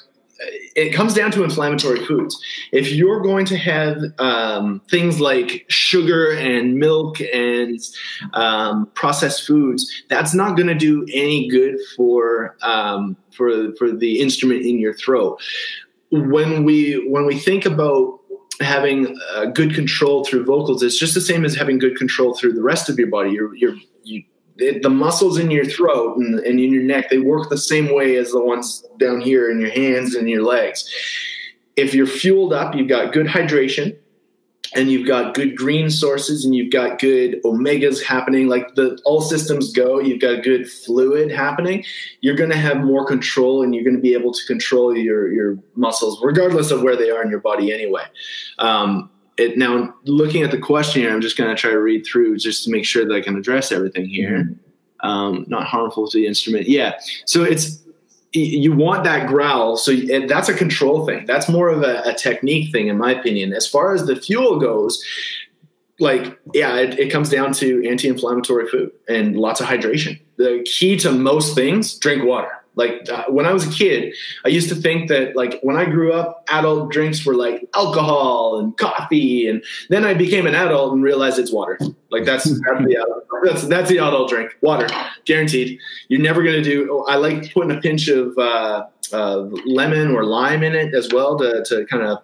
it comes down to inflammatory foods. If you're going to have um, things like sugar and milk and um, processed foods, that's not going to do any good for um, for for the instrument in your throat when we when we think about having uh, good control through vocals, it's just the same as having good control through the rest of your body. You're, you, the muscles in your throat and, and in your neck, they work the same way as the ones down here in your hands and your legs. If you're fueled up, you've got good hydration, and you've got good green sources and you've got good omegas happening like the all systems go you've got good fluid happening you're going to have more control and you're going to be able to control your your muscles regardless of where they are in your body anyway. Um, it, now looking at the question here i'm just going to try to read through just to make sure that i can address everything here. Mm-hmm. um, not harmful to the instrument. Yeah so it's you want that growl so that's a control thing. That's more of a, a, technique thing in my opinion. As far as the fuel goes like yeah it, it comes down to anti-inflammatory food and lots of hydration. The key to most things drink water like uh, when I was a kid, I used to think that like when I grew up, adult drinks were like alcohol and coffee, and then I became an adult and realized it's water. Like that's that's the adult, that's that's the adult drink, water, guaranteed. You're never gonna do. Oh, I like putting a pinch of uh, uh, lemon or lime in it as well to to kind of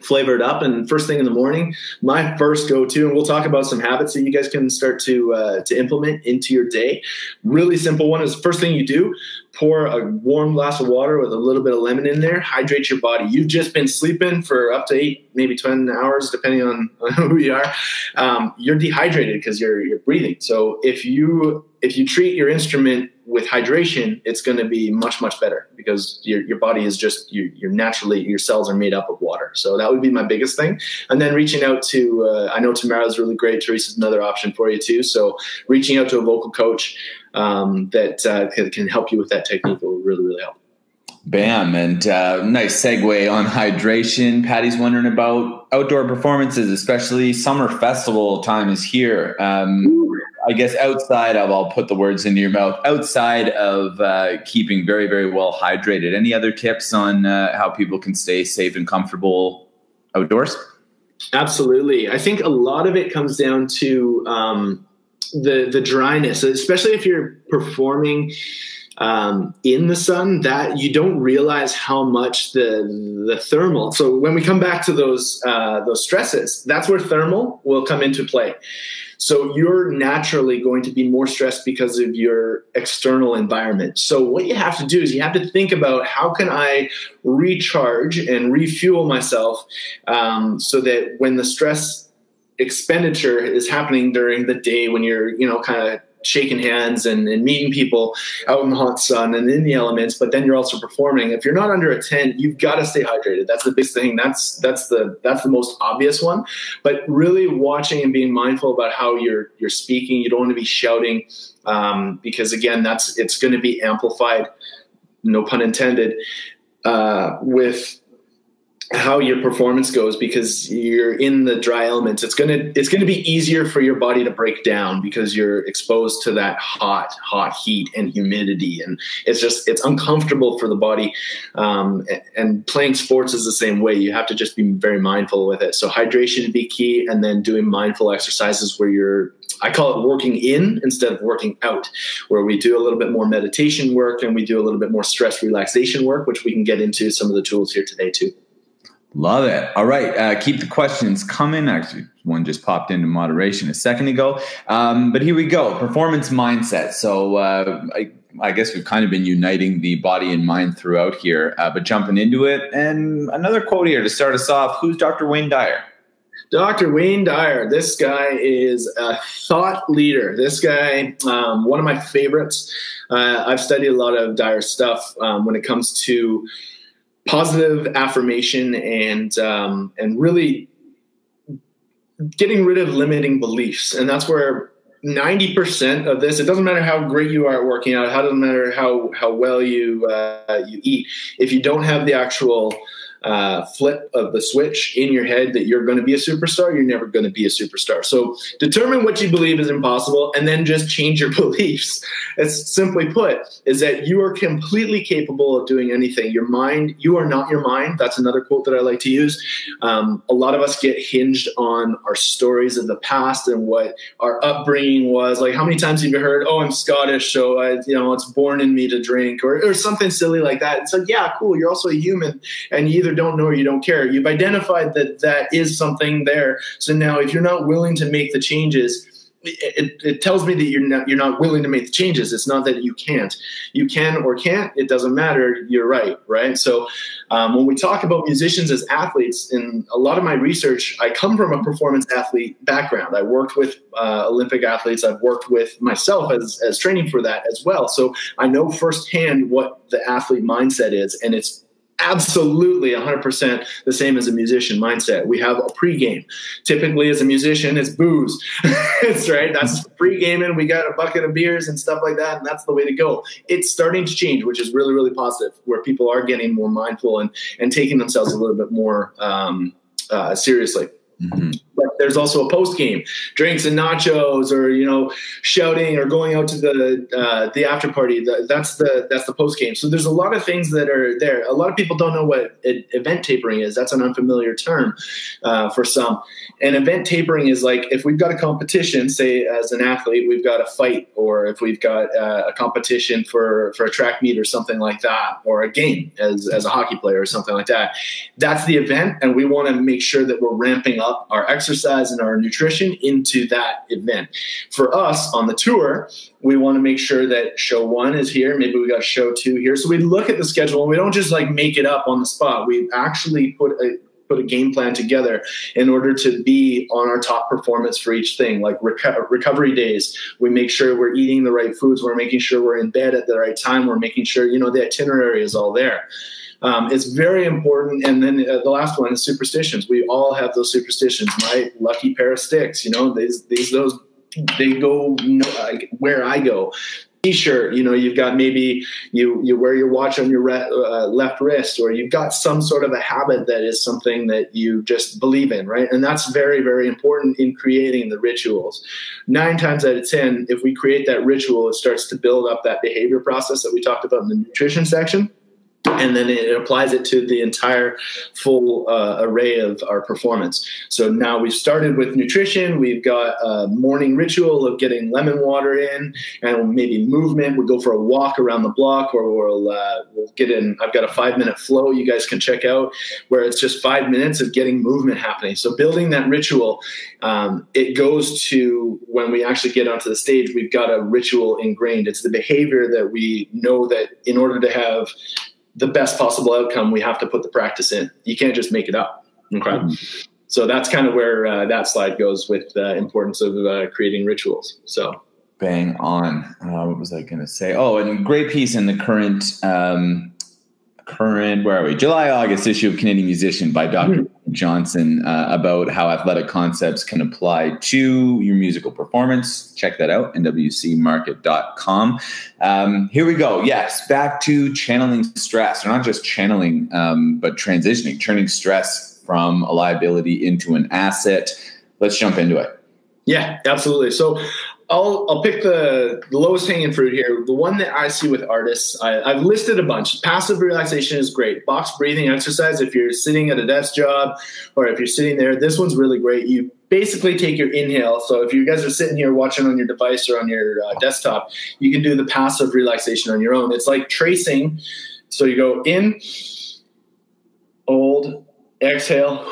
flavor it up. And first thing in the morning, my first go to, and we'll talk about some habits that you guys can start to uh, to implement into your day. Really simple one is first thing you do, pour a warm glass of water with a little bit of lemon in there, hydrate your body. You've just been sleeping for up to eight, maybe 10 hours, depending on, *laughs* on who you are. Um, you're dehydrated because you're, you're breathing. So if you, if you treat your instrument with hydration, it's going to be much, much better because your, your body is just, you're, you're, naturally, your cells are made up of water. So that would be my biggest thing. And then reaching out to, uh, I know Tamara is really great. Teresa's another option for you too. So reaching out to a vocal coach um, that uh, can, can help you with that technique will really, really help. Bam. And uh, nice segue on hydration. Patty's wondering about outdoor performances, especially summer festival time is here. Um, I guess outside of, I'll put the words into your mouth, outside of uh, keeping very, very well hydrated, any other tips on uh, how people can stay safe and comfortable outdoors? Absolutely. I think a lot of it comes down to um, the, the dryness, especially if you're performing um, in the sun that you don't realize how much the the thermal. So when we come back to those uh, those stresses, that's where thermal will come into play. So you're naturally going to be more stressed because of your external environment. So what you have to do is you have to think about how can I recharge and refuel myself um, so that when the stress expenditure is happening during the day when you're you know kind of shaking hands and, and, meeting people out in the hot sun and in the elements, but then you're also performing. If you're not under a tent, you've got to stay hydrated. That's the biggest thing. That's that's the that's the most obvious one. But really watching and being mindful about how you're you're speaking. You don't want to be shouting um, because again, that's it's going to be amplified. No pun intended. Uh, with how your performance goes because you're in the dry elements. It's going to it's going to be easier for your body to break down because you're exposed to that hot hot heat and humidity. And it's just it's uncomfortable for the body. Um, and playing sports is the same way. You have to just be very mindful with it. So hydration would be key and then doing mindful exercises where you're I call it working in instead of working out, where we do a little bit more meditation work and we do a little bit more stress relaxation work, which we can get into some of the tools here today too. Love it. All right. Uh, keep the questions coming. Actually, one just popped into moderation a second ago. Um, but here we go performance mindset. So uh, I, I, guess we've kind of been uniting the body and mind throughout here, uh, but jumping into it. And another quote here to start us off Who's Dr. Wayne Dyer? Dr. Wayne Dyer, this guy is a thought leader. This guy, um, one of my favorites. Uh, I've studied a lot of Dyer stuff um, when it comes to positive affirmation and um, and really getting rid of limiting beliefs. And that's where 90% of this it doesn't matter how great you are at working out it doesn't matter how how well you uh, you eat if you don't have the actual uh, flip of the switch in your head that you're going to be a superstar, you're never going to be a superstar. So determine what you believe is impossible and then just change your *laughs* beliefs. It's simply put, is that you are completely capable of doing anything. Your mind, you are not your mind. That's another quote that I like to use. Um, a lot of us get hinged on our stories of the past and what our upbringing was. Like, how many times have you heard, oh, I'm Scottish, so I, you know, it's born in me to drink or, or something silly like that. It's like, yeah, cool. You're also a human and you either don't know or you don't care. You've identified that that is something there. So now, if you're not willing to make the changes, it, it, tells me that you're not you're not willing to make the changes. It's not that you can't. You can or can't. It doesn't matter. You're right, right? So um, when we talk about musicians as athletes, in a lot of my research, I come from a performance athlete background. I worked with uh, Olympic athletes. I've worked with myself as as training for that as well. So I know firsthand what the athlete mindset is, and it's absolutely 100% the same as a musician mindset. We have a pregame. Typically, as a musician, it's booze. *laughs* it's right. That's pre-gaming. We got a bucket of beers and stuff like that, and that's the way to go. It's starting to change, which is really, really positive, where people are getting more mindful and and taking themselves a little bit more um, uh, seriously. Mm-hmm. But there's also a post game, drinks and nachos, or you know, shouting or going out to the uh, the after party. that's the that's the post game. So there's a lot of things that are there. A lot of people don't know what event tapering is. That's an unfamiliar term uh, for some. And event tapering is like if we've got a competition, say as an athlete, we've got a fight, or if we've got uh, a competition for for a track meet or something like that, or a game as as a hockey player or something like that. That's the event, and we want to make sure that we're ramping up our exercise and our nutrition into that event. For us on the tour, we want to make sure that show one is here. Maybe we got show two here. So we look at the schedule and we don't just like make it up on the spot. We actually put a put a game plan together in order to be on our top performance for each thing like reco- recovery days we make sure we're eating the right foods we're making sure we're in bed at the right time we're making sure you know the itinerary is all there um, it's very important. And then uh, the last one is superstitions. We all have those superstitions. My lucky pair of sticks, you know, these, these those they go where I go. T-shirt, you know, you've got maybe you you wear your watch on your re- uh, left wrist, or you've got some sort of a habit that is something that you just believe in, right? And that's very very important in creating the rituals. Nine times out of ten, if we create that ritual, it starts to build up that behavior process that we talked about in the nutrition section and then it applies it to the entire full uh, array of our performance. So now we've started with nutrition. We've got a morning ritual of getting lemon water in, and maybe movement. We go for a walk around the block, or we'll uh, we'll get in. I've got a five minute flow you guys can check out, where it's just five minutes of getting movement happening. So building that ritual, um, it goes to when we actually get onto the stage. We've got a ritual ingrained. It's the behavior that we know that in order to have the best possible outcome, we have to put the practice in. You can't just make it up. Okay. Mm-hmm. So that's kind of where uh, that slide goes with the importance of uh, creating rituals. So bang on. Uh, what was I going to say? Oh, and great piece in the current um, current where are we? July august issue of canadian musician by dr mm-hmm. johnson uh, about how athletic concepts can apply to your musical performance. Check that out nwcmarket.com um, here we go. Yes back to channeling stress or not just channeling um, but transitioning turning stress from a liability into an asset. Let's jump into it. Yeah, absolutely. So I'll I'll pick the, the lowest hanging fruit here. The one that I see with artists, I, have listed a bunch. Passive relaxation is great. Box breathing exercise. If you're sitting at a desk job, or if you're sitting there, this one's really great. You basically take your inhale. So if you guys are sitting here watching on your device or on your uh, desktop, you can do the passive relaxation on your own. It's like tracing. So you go in, hold, exhale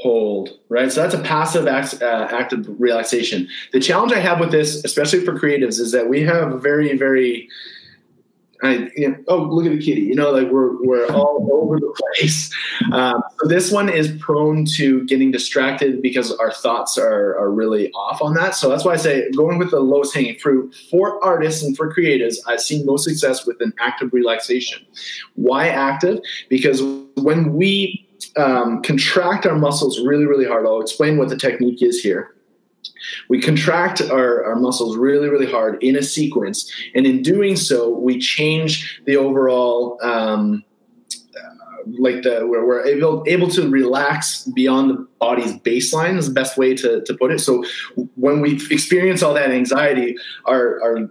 hold, right? So that's a passive act, uh, active relaxation. The challenge I have with this, especially for creatives, is that we have very, very I, you know, oh, look at the kitty. You know, like we're we're all over the place. *laughs* Um, so this one is prone to getting distracted because our thoughts are are really off on that. So that's why I say going with the lowest hanging fruit for artists and for creatives. I've seen most success with an active relaxation. Why active? Because when we um, contract our muscles really, really hard. I'll explain what the technique is here. We contract our, our muscles really, really hard in a sequence. And in doing so, we change the overall. Um, like the where we're able able to relax beyond the body's baseline is the best way to, to put it. So when we experience all that anxiety, our our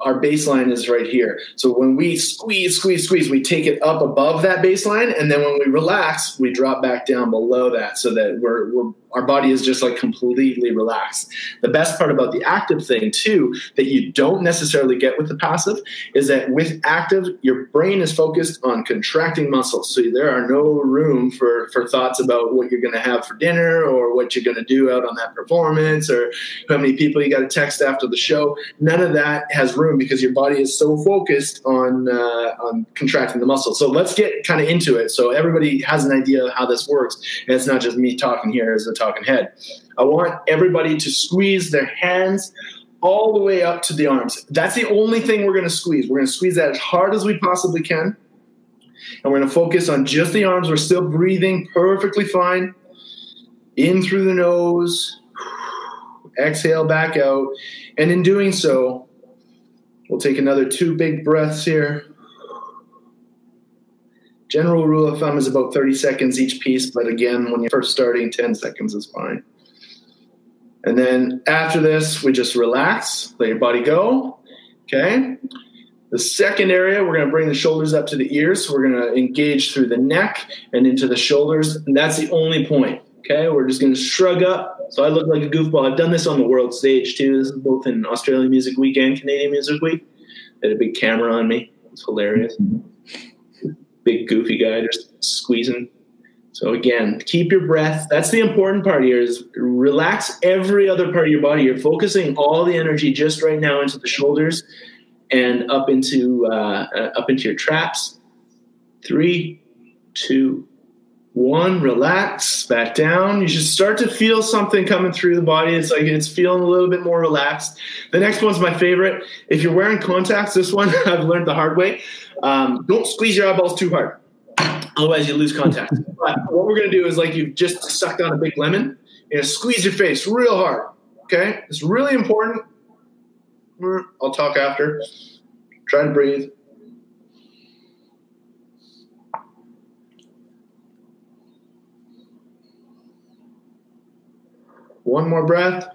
our baseline is right here. So when we squeeze, squeeze, squeeze, we take it up above that baseline, and then when we relax, we drop back down below that, so that we're, we're our body is just like completely relaxed. The best part about the active thing, too, that you don't necessarily get with the passive, is that with active, your brain is focused on contracting muscles. So there are no room for, for thoughts about what you're going to have for dinner or what you're going to do out on that performance or how many people you got to text after the show. None of that has room because your body is so focused on, uh, on contracting the muscle. So let's get kind of into it. So everybody has an idea of how this works. And it's not just me talking here as a talking head. I want everybody to squeeze their hands all the way up to the arms. That's the only thing we're going to squeeze. We're going to squeeze that as hard as we possibly can. And we're going to focus on just the arms. We're still breathing perfectly fine. In through the nose, exhale back out. And in doing so, we'll take another two big breaths here. General rule of thumb is about 30 seconds each piece, but again, when you're first starting, 10 seconds is fine. And then after this, we just relax, let your body go. Okay. The second area, we're going to bring the shoulders up to the ears. So we're going to engage through the neck and into the shoulders. And that's the only point. Okay. We're just going to shrug up. So I look like a goofball. I've done this on the world stage too. This is both in Australian Music Week and Canadian Music Week. They had a big camera on me. It's hilarious. Mm-hmm. Big goofy guy just squeezing so again, keep your breath. That's the important part here is relax every other part of your body. You're focusing all the energy just right now into the shoulders and up into uh, uh, up into your traps. Three, two, one. Relax. Back down. You should start to feel something coming through the body. It's like it's feeling a little bit more relaxed. The next one's my favorite. If you're wearing contacts, this one *laughs* I've learned the hard way. Um, don't squeeze your eyeballs too hard. Otherwise, you lose contact. *laughs* but what we're going to do is like you've just sucked on a big lemon. You're to squeeze your face real hard. Okay? It's really important. I'll talk after. Try to breathe. One more breath.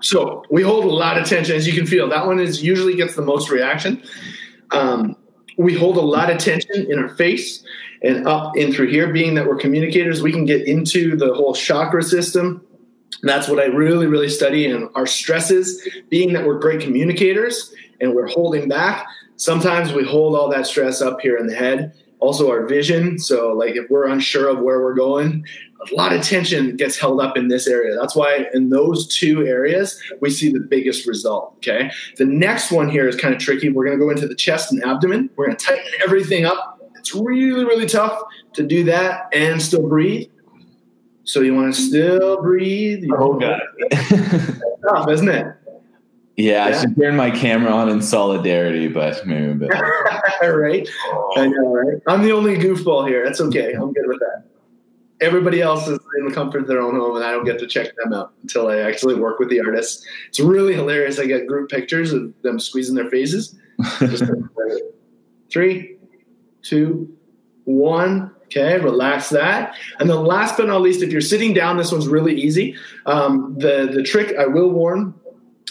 So we hold a lot of tension, as you can feel. That one is usually gets the most reaction. Um, we hold a lot of tension in our face and up in through here. Being that we're communicators, we can get into the whole chakra system. That's what I really, really study. And our stresses, being that we're great communicators and we're holding back, sometimes we hold all that stress up here in the head also our vision. So like if we're unsure of where we're going a lot of tension gets held up in this area. That's why in those two areas we see the biggest result okay? The next one here is kind of tricky. We're going to go into the chest and abdomen. We're going to tighten everything up. It's really really tough to do that and still breathe. So you want to still breathe. Oh god tough isn't it yeah, yeah, I should turn my camera on in solidarity, but maybe a bit. *laughs* right? I know, right? I'm the only goofball here. That's okay. I'm good with that. Everybody else is in the comfort of their own home, and I don't get to check them out until I actually work with the artists. It's really hilarious. I get group pictures of them squeezing their faces. *laughs* Three, two, one. Okay, relax that. And then last but not least, if you're sitting down, this one's really easy. Um, the the trick I will warn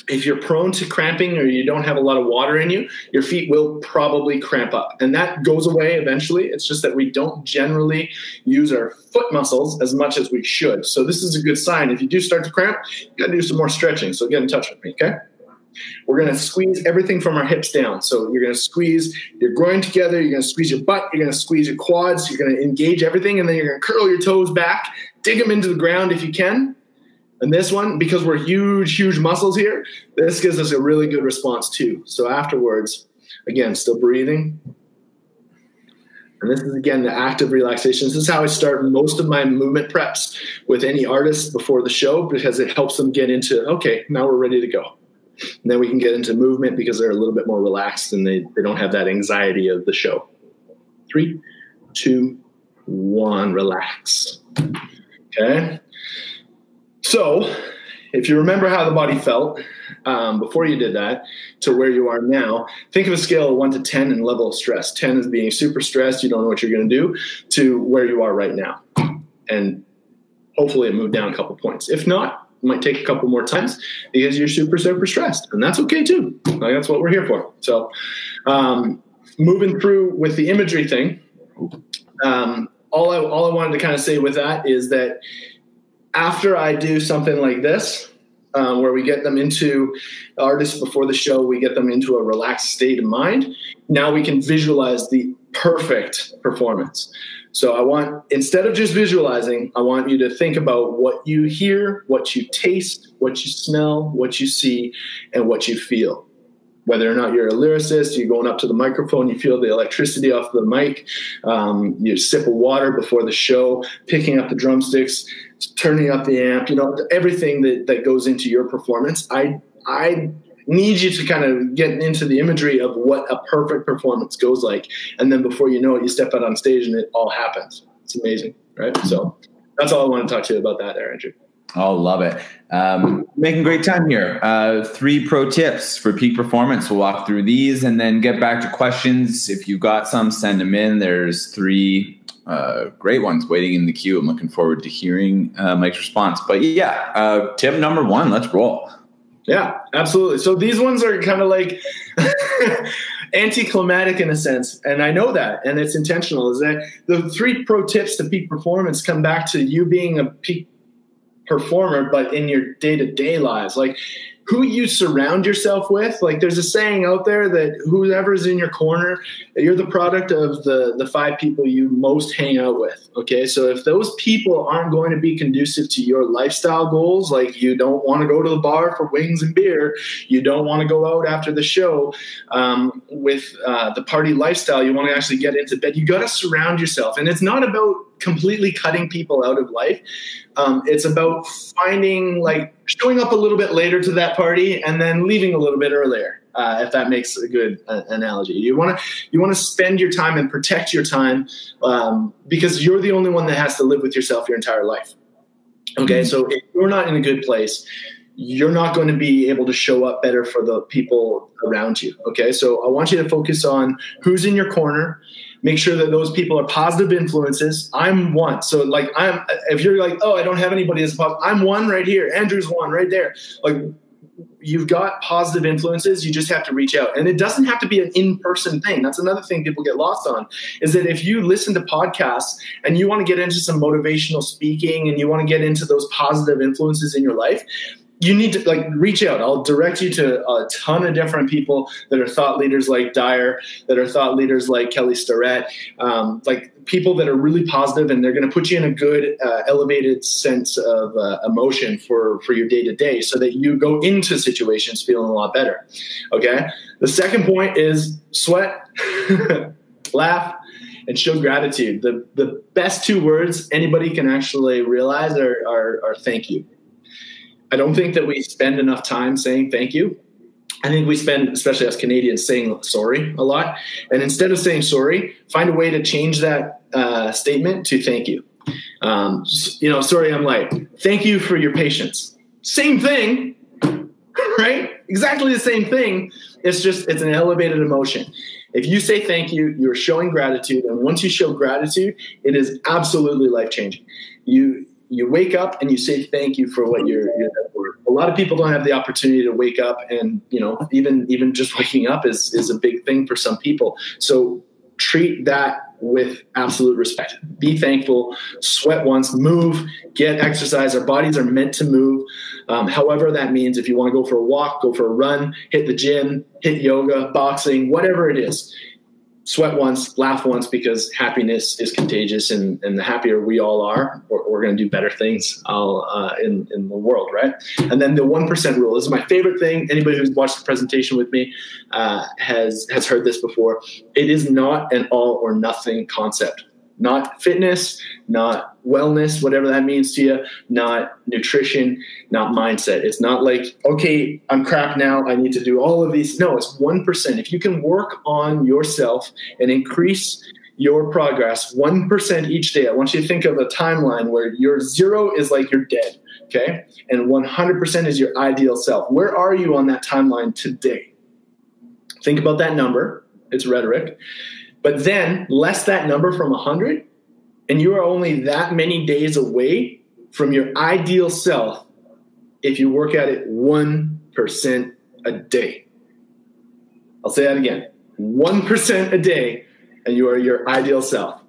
if you're prone to cramping or you don't have a lot of water in you, your feet will probably cramp up. And that goes away eventually. It's just that we don't generally use our foot muscles as much as we should. So this is a good sign. If you do start to cramp, you got to do some more stretching. So get in touch with me, okay? We're going to squeeze everything from our hips down. So you're going to squeeze your groin together, you're going to squeeze your butt, you're going to squeeze your quads, you're going to engage everything, and then you're going to curl your toes back, dig them into the ground if you can and this one, because we're huge, huge muscles here, this gives us a really good response too. So afterwards, again, still breathing. And this is again the active relaxation. This is how I start most of my movement preps with any artist before the show because it helps them get into, okay, now we're ready to go. And then we can get into movement because they're a little bit more relaxed and they, they don't have that anxiety of the show. Three, two, one, relax. Okay. So, if you remember how the body felt um, before you did that to where you are now, think of a scale of one to 10 in level of stress. 10 is being super stressed, you don't know what you're going to do, to where you are right now. And hopefully it moved down a couple points. If not, it might take a couple more times because you're super, super stressed. And that's okay too. Like, that's what we're here for. So, um, moving through with the imagery thing, um, all, I, all I wanted to kind of say with that is that after I do something like this, um, where we get them into artists before the show, we get them into a relaxed state of mind. Now we can visualize the perfect performance. So I want, instead of just visualizing, I want you to think about what you hear, what you taste, what you smell, what you see, and what you feel whether or not you're a lyricist, you're going up to the microphone, you feel the electricity off the mic, um, you sip of water before the show, picking up the drumsticks, turning up the amp, you know, everything that, that goes into your performance. I, I need you to kind of get into the imagery of what a perfect performance goes like. And then before you know it, you step out on stage and it all happens. It's amazing, right? So that's all I want to talk to you about that there, Andrew. Oh, love it. Um, making great time here. Uh, three pro tips for peak performance. We'll walk through these and then get back to questions. If you've got some, send them in. There's three uh, great ones waiting in the queue. I'm looking forward to hearing uh, Mike's response. But yeah, uh, tip number one, let's roll. Yeah, absolutely. So these ones are kind of like *laughs* anticlimactic in a sense, and I know that, and it's intentional. Is that the three pro tips to peak performance come back to you being a peak performer, but in your day to day lives. Like who you surround yourself with. Like there's a saying out there that whoever's in your corner, you're the product of the the five people you most hang out with. Okay, so if those people aren't going to be conducive to your lifestyle goals, like you don't want to go to the bar for wings and beer, you don't want to go out after the show um, with uh, the party lifestyle, you want to actually get into bed. You got to surround yourself, and it's not about completely cutting people out of life. Um, it's about finding like showing up a little bit later to that party and then leaving a little bit earlier. Uh, if that makes a good uh, analogy, you want to you want to spend your time and protect your time um, because you're the only one that has to live with yourself your entire life. Okay, mm-hmm. so if you're not in a good place, you're not going to be able to show up better for the people around you. Okay, so I want you to focus on who's in your corner make sure that those people are positive influences. I'm one. So like I'm if you're like, oh, I don't have anybody as positive, I'm one right here. Andrew's one right there. Like you've got positive influences you just have to reach out and it doesn't have to be an in-person thing that's another thing people get lost on is that if you listen to podcasts and you want to get into some motivational speaking and you want to get into those positive influences in your life you need to like reach out. I'll direct you to a ton of different people that are thought leaders like Dyer, that are thought leaders like Kelly Starrett, um, like people that are really positive and they're going to put you in a good, uh, elevated sense of uh, emotion for for your day to day, so that you go into situations feeling a lot better. Okay. The second point is sweat, *laughs* laugh, and show gratitude. The the best two words anybody can actually realize are, are, are thank you I don't think that we spend enough time saying thank you. I think we spend, especially as Canadians, saying sorry a lot. And instead of saying sorry, find a way to change that uh, statement to thank you. Um, you know, sorry, I'm late. Thank you for your patience. Same thing, *laughs* right? Exactly the same thing. It's just, it's an elevated emotion. If you say thank you, you're showing gratitude. And once you show gratitude, it is absolutely life changing. You, you wake up and you say thank you for what you're, you're for. A lot of people don't have the opportunity to wake up, and you know, even even just *laughs* waking up is is a big thing for some people. So treat that with absolute respect. Be thankful. Sweat once. Move. Get exercise. Our bodies are meant to move. Um, however that means. If you want to go for a walk, go for a run, hit the gym, hit yoga, boxing, whatever it is sweat once, laugh once, because happiness is contagious, and, and the happier we all are, we're, we're going to do better things uh, in in the world, right? And then the one percent rule this is my favorite thing. Anybody who's watched the presentation with me uh, has has heard this before. It is not an all or nothing concept not fitness, not wellness, whatever that means to you, not nutrition, not mindset. It's not like, okay, I'm crap now. I need to do all of these. No, it's 1%. If you can work on yourself and increase your progress 1% each day, I want you to think of a timeline where your zero is like you're dead, okay? And 100% is your ideal self. Where are you on that timeline today? Think about that number. It's rhetoric. But then less that number from 100, and you are only that many days away from your ideal self if you work at it 1% a day. I'll say that again 1% a day, and you are your ideal self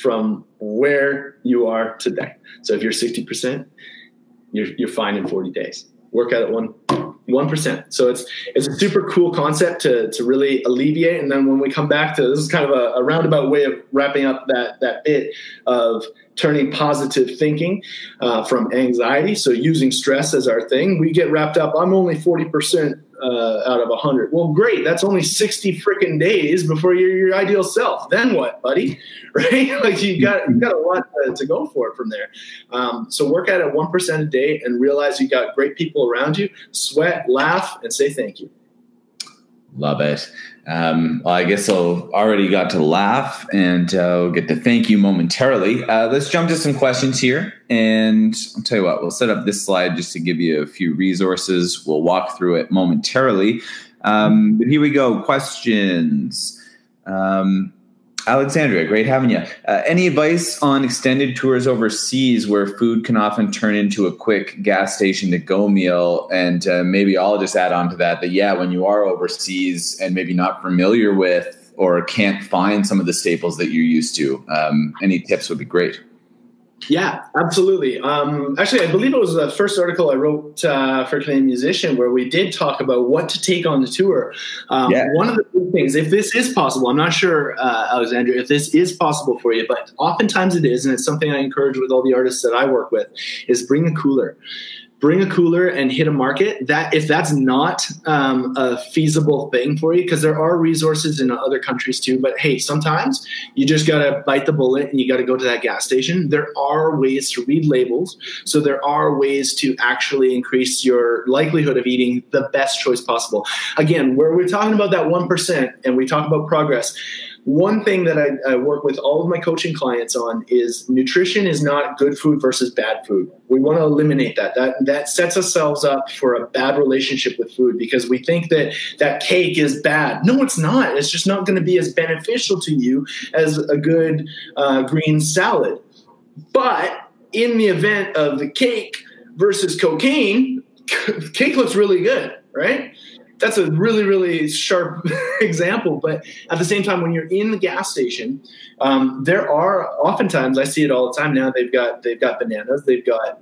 from where you are today. So if you're 60%, you're, you're fine in 40 days. Work at it one one percent. So it's it's a super cool concept to to really alleviate. And then when we come back to this is kind of a, a roundabout way of wrapping up that that bit of turning positive thinking uh, from anxiety. So using stress as our thing, we get wrapped up. I'm only forty percent uh, out of 100. Well, great. That's only 60 freaking days before you're your ideal self. Then what, buddy? *laughs* Right? *laughs* like you've got you've got a lot to, to go for it from there. Um, so work at it 1% a day and realize you've got great people around you. Sweat, laugh, and say thank you. Love it. Um, I guess I'll already got to laugh and uh, we'll get to thank you momentarily. Uh, let's jump to some questions here. And I'll tell you what, we'll set up this slide just to give you a few resources. We'll walk through it momentarily. Um, but here we go. Questions. Um, Alexandria, great having you. Uh, any advice on extended tours overseas where food can often turn into a quick gas station to go meal? And uh, maybe I'll just add on to that that, yeah, when you are overseas and maybe not familiar with or can't find some of the staples that you're used to, um, any tips would be great. Yeah, absolutely. Um, actually, I believe it was the first article I wrote uh, for Canadian Musician where we did talk about what to take on the tour. Um, yeah. One of the big things, if this is possible, I'm not sure, uh, Alexandria, if this is possible for you, but oftentimes it is, and it's something I encourage with all the artists that I work with, is bring a cooler bring a cooler and hit a market that if that's not um, a feasible thing for you because there are resources in other countries too but hey sometimes you just got to bite the bullet and you got to go to that gas station. There are ways to read labels so there are ways to actually increase your likelihood of eating the best choice possible. Again where we're talking about that 1% and we talk about progress one thing that I, I, work with all of my coaching clients on is nutrition is not good food versus bad food. We want to eliminate that. That that sets ourselves up for a bad relationship with food because we think that that cake is bad. No, it's not. It's just not going to be as beneficial to you as a good uh, green salad. But in the event of the cake versus cocaine, *laughs* cake looks really good, right? That's a really really sharp *laughs* example but at the same time when you're in the gas station um, there are oftentimes i see it all the time now they've got they've got bananas they've got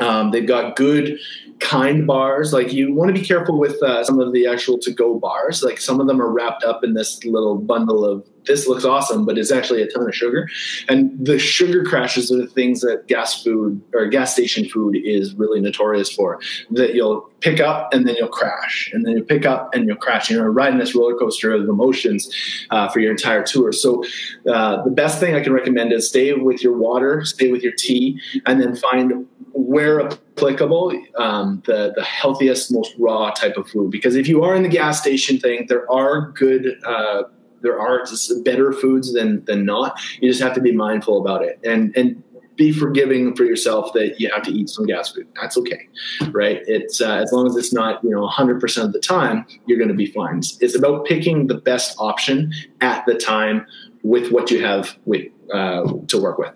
um, they've got good kind bars like you want to be careful with uh, some of the actual to go bars like some of them are wrapped up in this little bundle of this looks awesome, but it's actually a ton of sugar. And the sugar crashes are the things that gas food or gas station food is really notorious for. That you'll pick up and then you'll crash, and then you pick up and you'll crash. You're riding this roller coaster of emotions uh, for your entire tour. So uh, the best thing I can recommend is stay with your water, stay with your tea, and then find where applicable um, the the healthiest, most raw type of food. Because if you are in the gas station thing, there are good uh, there are better foods than than not. You just have to be mindful about it and and be forgiving for yourself that you have to eat some gas food. That's okay, right? It's uh, as long as it's not you know 100 percent of the time, you're going to be fine. It's about picking the best option at the time with what you have with uh, to work with.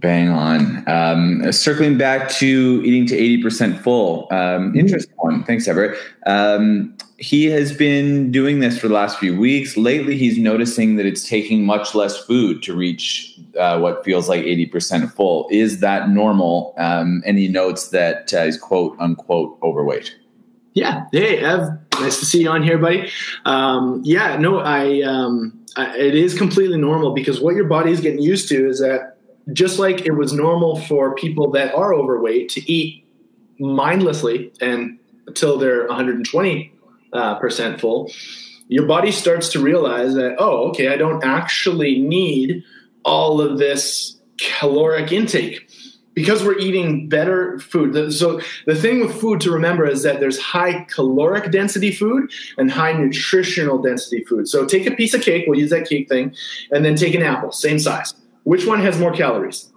Bang on. Um, circling back to eating to 80% full. Um, interesting one. Thanks, Everett. Um, he has been doing this for the last few weeks. Lately, he's noticing that it's taking much less food to reach uh, what feels like 80% full. Is that normal? Um, and he notes that uh, he's quote unquote overweight. Yeah. Hey, Ev, nice to see you on here, buddy. Um, yeah, no, I, um, I, it is completely normal because what your body is getting used to is that just like it was normal for people that are overweight to eat mindlessly and until they're 120 uh, percent full, your body starts to realize that oh, okay, I don't actually need all of this caloric intake because we're eating better food. So the thing with food to remember is that there's high caloric density food and high nutritional density food. So take a piece of cake, we'll use that cake thing, and then take an apple, same size. Which one has more calories?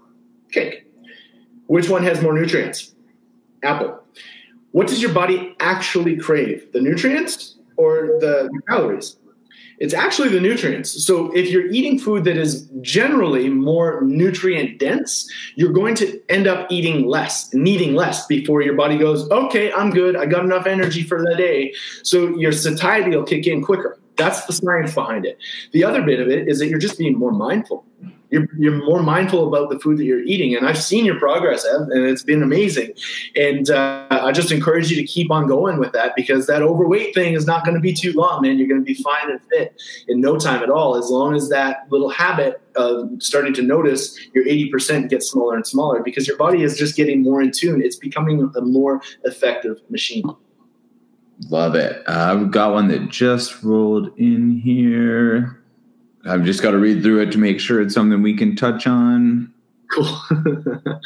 Cake. Which one has more nutrients? Apple. What does your body actually crave? The nutrients or the, calories? It's actually the nutrients. So if you're eating food that is generally more nutrient dense, you're going to end up eating less, needing less before your body goes, okay, I'm good. I got enough energy for the day. So your satiety will kick in quicker. That's the science behind it. The other bit of it is that you're just being more mindful you're, you're more mindful about the food that you're eating. And I've seen your progress, Ev, and it's been amazing. And uh, I just encourage you to keep on going with that because that overweight thing is not going to be too long, man. You're going to be fine and fit in no time at all, as long as that little habit of starting to notice your 80% gets smaller and smaller because your body is just getting more in tune. It's becoming a more effective machine. Love it. Uh, we've got one that just rolled in here. I've just got to read through it to make sure it's something we can touch on. Cool. *laughs*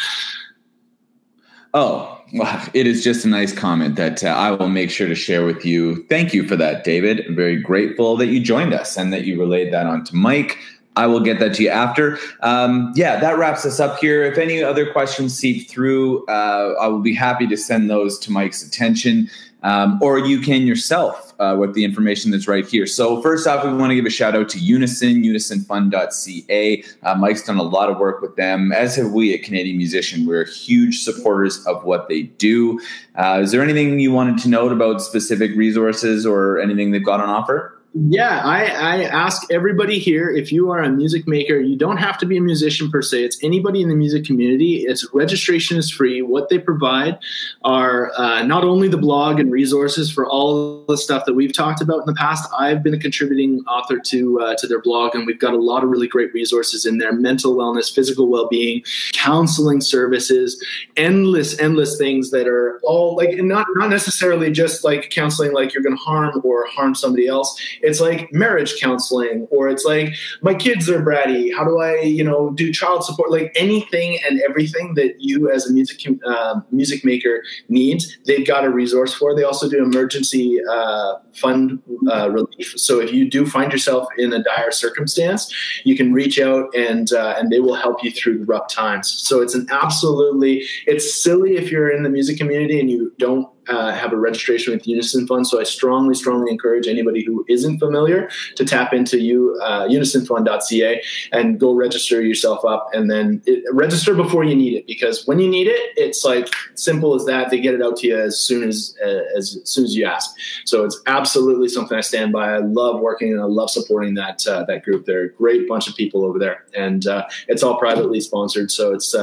Oh, well, it is just a nice comment that uh, I will make sure to share with you. Thank you for that, David. I'm very grateful that you joined us and that you relayed that on to Mike. I will get that to you after. Um, yeah, that wraps us up here. If any other questions seep through, uh, I will be happy to send those to Mike's attention um, or you can yourself uh, with the information that's right here. So, first off, we want to give a shout out to Unison, unisonfund.ca. Uh, Mike's done a lot of work with them, as have we at Canadian Musician. We're huge supporters of what they do. Uh, is there anything you wanted to note about specific resources or anything they've got on offer? Yeah, I, I, ask everybody here if you are a music maker, you don't have to be a musician per se. It's anybody in the music community. It's registration is free. What they provide are uh, not only the blog and resources for all the stuff that we've talked about in the past. I've been a contributing author to uh, to their blog, and we've got a lot of really great resources in there: mental wellness, physical well being, counseling services, endless, endless things that are all like not not necessarily just like counseling, like you're going to harm or harm somebody else it's like marriage counseling, or it's like my kids are bratty. How do I, you know, do child support? Like anything and everything that you as a music uh, music maker needs, they've got a resource for. They also do emergency uh, fund uh, relief. So if you do find yourself in a dire circumstance, you can reach out and uh, and they will help you through the rough times. So it's an absolutely it's silly if you're in the music community and you don't uh, have a registration with Unison Fund. So I strongly, strongly encourage anybody who isn't familiar to tap into you, uh, unisonfund.ca and go register yourself up and then it, register before you need it because when you need it, it's like simple as that. They get it out to you as soon as, uh, as soon as you ask. So it's absolutely something I stand by. I love working and I love supporting that, uh, that group. They're a great bunch of people over there and uh, it's all privately sponsored. So it's,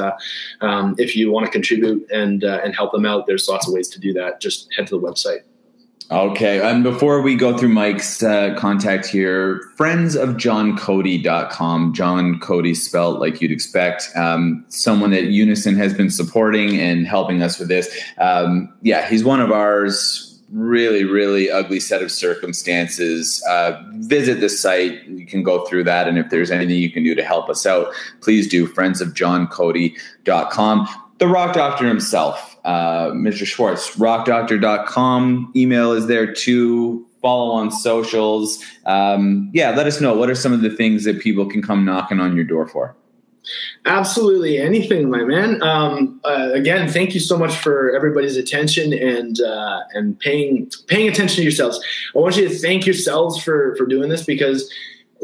um, if you want to contribute and, and help them out, there's lots of ways to do that just head to the website. Okay. And before we go through Mike's uh, contact here, friendsofjohncody.com. John Cody spelled like you'd expect. Um, someone that Unison has been supporting and helping us with this. Um, yeah, he's one of ours. Really, really ugly set of circumstances. Uh, visit the site. You can go through that. And if there's anything you can do to help us out, please do. Friendsofjohncody.com. The Rock Doctor himself uh, Mr. Schwartz, rockdoctor.com. Email is there too. Follow on socials. Um, yeah, let us know. What are some of the things that people can come knocking on your door for? Absolutely anything, my man. Um, uh, again, thank you so much for everybody's attention and uh, and paying paying attention to yourselves. I want you to thank yourselves for for doing this because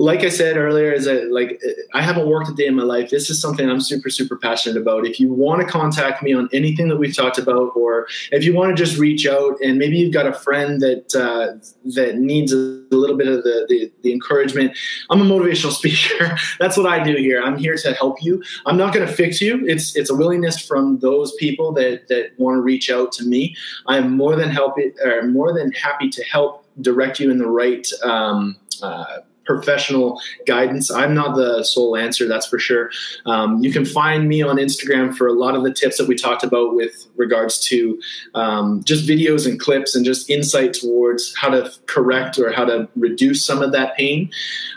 like I said earlier, is that like I haven't worked a day in my life. This is something I'm super super passionate about. If you want to contact me on anything that we've talked about, or if you want to just reach out, and maybe you've got a friend that uh, that needs a little bit of the, the, the encouragement, I'm a motivational *laughs* speaker. That's what I do here. I'm here to help you. I'm not going to fix you. It's it's a willingness from those people that that want to reach out to me. I am more than helping, or more than happy to help direct you in the right. Um, uh, professional guidance. I'm not the sole answer, that's for sure. Um, you can find me on Instagram for a lot of the tips that we talked about with regards to um, just videos and clips and just insight towards how to correct or how to reduce some of that pain.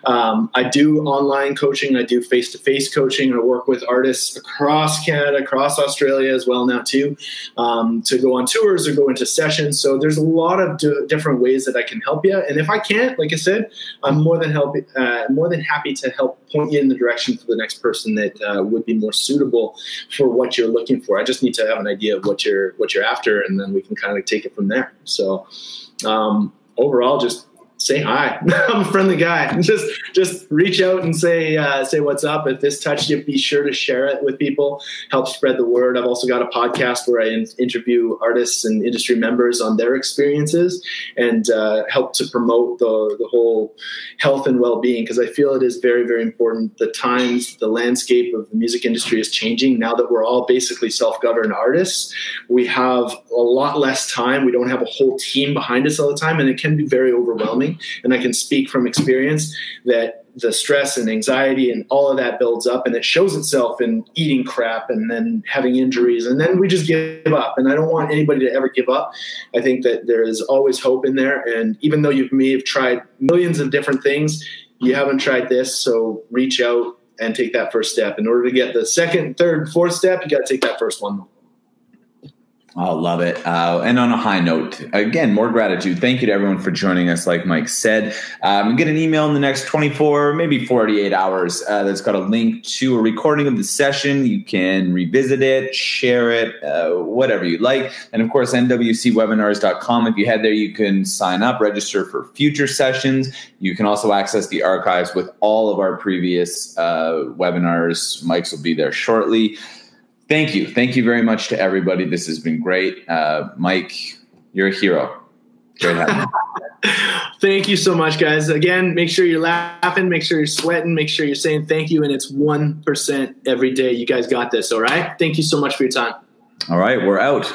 Um, I do online coaching, I do face to face coaching. I work with artists across Canada, across Australia as well now too, um, to go on tours or go into sessions. So there's a lot of d- different ways that I can help you. And if I can't, like I said, I'm more than help, uh, more than happy to help point you in the direction for the next person that uh, would be more suitable for what you're looking for. I just need to have an idea of what you're what you're after, and then we can kind of take it from there. So um, overall, just say hi. *laughs* I'm a friendly guy. *laughs* Just just reach out and say uh, say what's up. If this touched you, be sure to share it with people. Help spread the word. I've also got a podcast where I in- interview artists and industry members on their experiences and uh, help to promote the the whole health and well being because I feel it is very very important. The times, the landscape of the music industry is changing now that we're all basically self governed artists. We have a lot less time. We don't have a whole team behind us all the time, and it can be very overwhelming. And I can speak from experience that the stress and anxiety and all of that builds up and it shows itself in eating crap and then having injuries and then we just give up. And i don't want anybody to ever give up. I think that there is always hope in there. And even though you may have tried millions of different things you haven't tried this. So reach out and take that first step. In order to get the second third fourth step you got to take that first one Oh, love it. Uh, and on a high note, again, more gratitude. Thank you to everyone for joining us, like Mike said. Um, get an email in the next 24, maybe 48 hours uh, that's got a link to a recording of the session. You can revisit it, share it, uh, whatever you like. And of course, nwcwebinars.com. If you head there, you can sign up, register for future sessions. You can also access the archives with all of our previous uh, webinars. Mike's will be there shortly. Thank you. Thank you very much to everybody. This has been great. Uh, Mike, you're a hero. *laughs* Thank you so much, guys. Again, make sure you're laughing, make sure you're sweating, make sure you're saying thank you. And it's 1% every day. You guys got this. All right. Thank you so much for your time. All right. We're out.